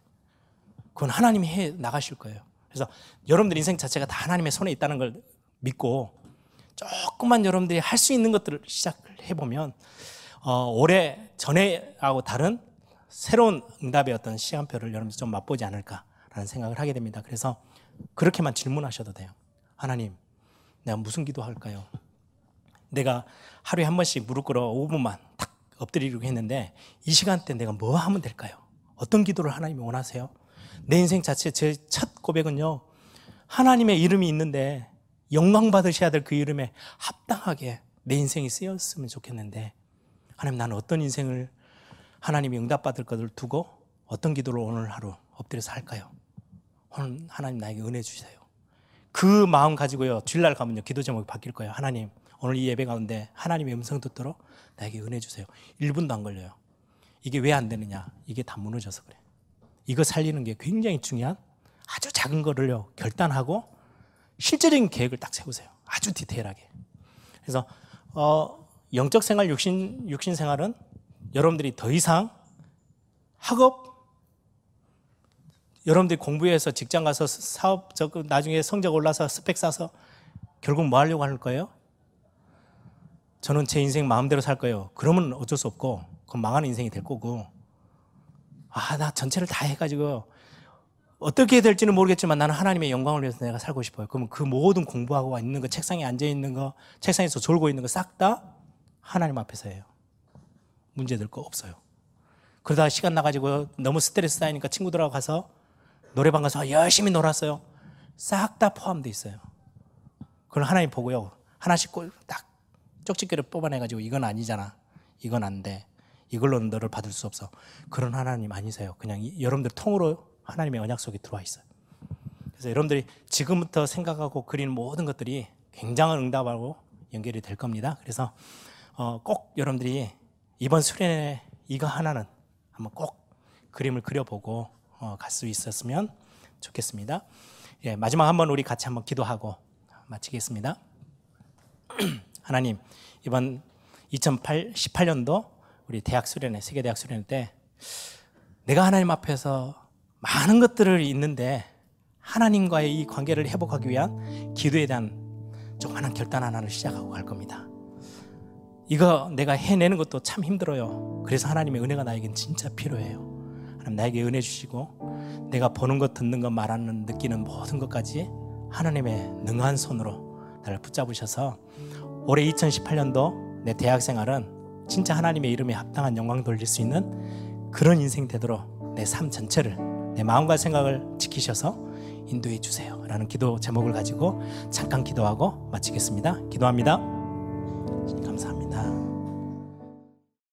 그건 하나님이 해 나가실 거예요. 그래서 여러분들 인생 자체가 다 하나님의 손에 있다는 걸 믿고 조금만 여러분들이 할 수 있는 것들을 시작을 해보면 어, 올해 전에하고 다른 새로운 응답의 어떤 시간표를 여러분들 좀 맛보지 않을까라는 생각을 하게 됩니다. 그래서 그렇게만 질문하셔도 돼요. 하나님, 내가 무슨 기도할까요? 내가 하루에 한 번씩 무릎 꿇어 5분만 탁 엎드리려고 했는데 이 시간대 내가 뭐 하면 될까요? 어떤 기도를 하나님이 원하세요? 내 인생 자체 제 첫 고백은요. 하나님의 이름이 있는데 영광 받으셔야 될 그 이름에 합당하게 내 인생이 쓰였으면 좋겠는데 하나님 나는 어떤 인생을 하나님이 응답받을 것을 두고 어떤 기도를 오늘 하루 엎드려서 할까요? 오늘 하나님 나에게 은혜 주세요. 그 마음 가지고요 주일날 가면요 기도 제목이 바뀔 거예요. 하나님 오늘 이 예배 가운데 하나님의 음성 듣도록 나에게 은혜 주세요. 1분도 안 걸려요. 이게 왜 안 되느냐? 이게 다 무너져서 그래. 이거 살리는 게 굉장히 중요한 아주 작은 거를요 결단하고 실제적인 계획을 딱 세우세요. 아주 디테일하게. 그래서 어, 영적 생활, 육신 육신 생활은 여러분들이 더 이상 학업 여러분들이 공부해서 직장 가서 사업 저 나중에 성적 올라서 스펙 쌓아서 결국 뭐 하려고 하는 거예요? 저는 제 인생 마음대로 살 거예요. 그러면 어쩔 수 없고 그건 망하는 인생이 될 거고 아 나 전체를 다 해가지고 어떻게 될지는 모르겠지만 나는 하나님의 영광을 위해서 내가 살고 싶어요. 그러면 그 모든 공부하고 있는 거, 책상에 앉아 있는 거, 책상에서 졸고 있는 거 싹 다 하나님 앞에서 해요. 문제 될 거 없어요. 그러다가 시간 나가지고 너무 스트레스 쌓이니까 친구들하고 가서 노래방 가서 열심히 놀았어요. 싹 다 포함되어 있어요. 그걸 하나님 보고요. 하나씩 딱 쪽집게를 뽑아내가지고 이건 아니잖아. 이건 안 돼. 이걸로는 너를 받을 수 없어. 그런 하나님 아니세요. 그냥 여러분들 통으로 하나님의 언약 속에 들어와 있어요. 그래서 여러분들이 지금부터 생각하고 그리는 모든 것들이 굉장한 응답하고 연결이 될 겁니다. 그래서 어, 꼭 여러분들이 이번 수련회 이거 하나는 한번 꼭 그림을 그려보고 어, 갈 수 있었으면 좋겠습니다. 예, 마지막 한번 우리 같이 한번 기도하고 마치겠습니다. 하나님 이번 2018년도 우리 대학 수련회 세계 대학 수련회 때 내가 하나님 앞에서 많은 것들을 있는데 하나님과의 이 관계를 회복하기 위한 기도에 대한 조그마한 결단 하나를 시작하고 갈 겁니다. 이거 내가 해내는 것도 참 힘들어요. 그래서 하나님의 은혜가 나에겐 진짜 필요해요. 하나님 나에게 은혜 주시고 내가 보는 것, 듣는 것, 말하는, 느끼는 모든 것까지 하나님의 능한 손으로 나를 붙잡으셔서 올해 2018년도 내 대학 생활은 진짜 하나님의 이름에 합당한 영광 돌릴 수 있는 그런 인생 되도록 내 삶 전체를 내 마음과 생각을 지키셔서 인도해 주세요. 라는 기도 제목을 가지고 잠깐 기도하고 마치겠습니다. 기도합니다. 감사합니다.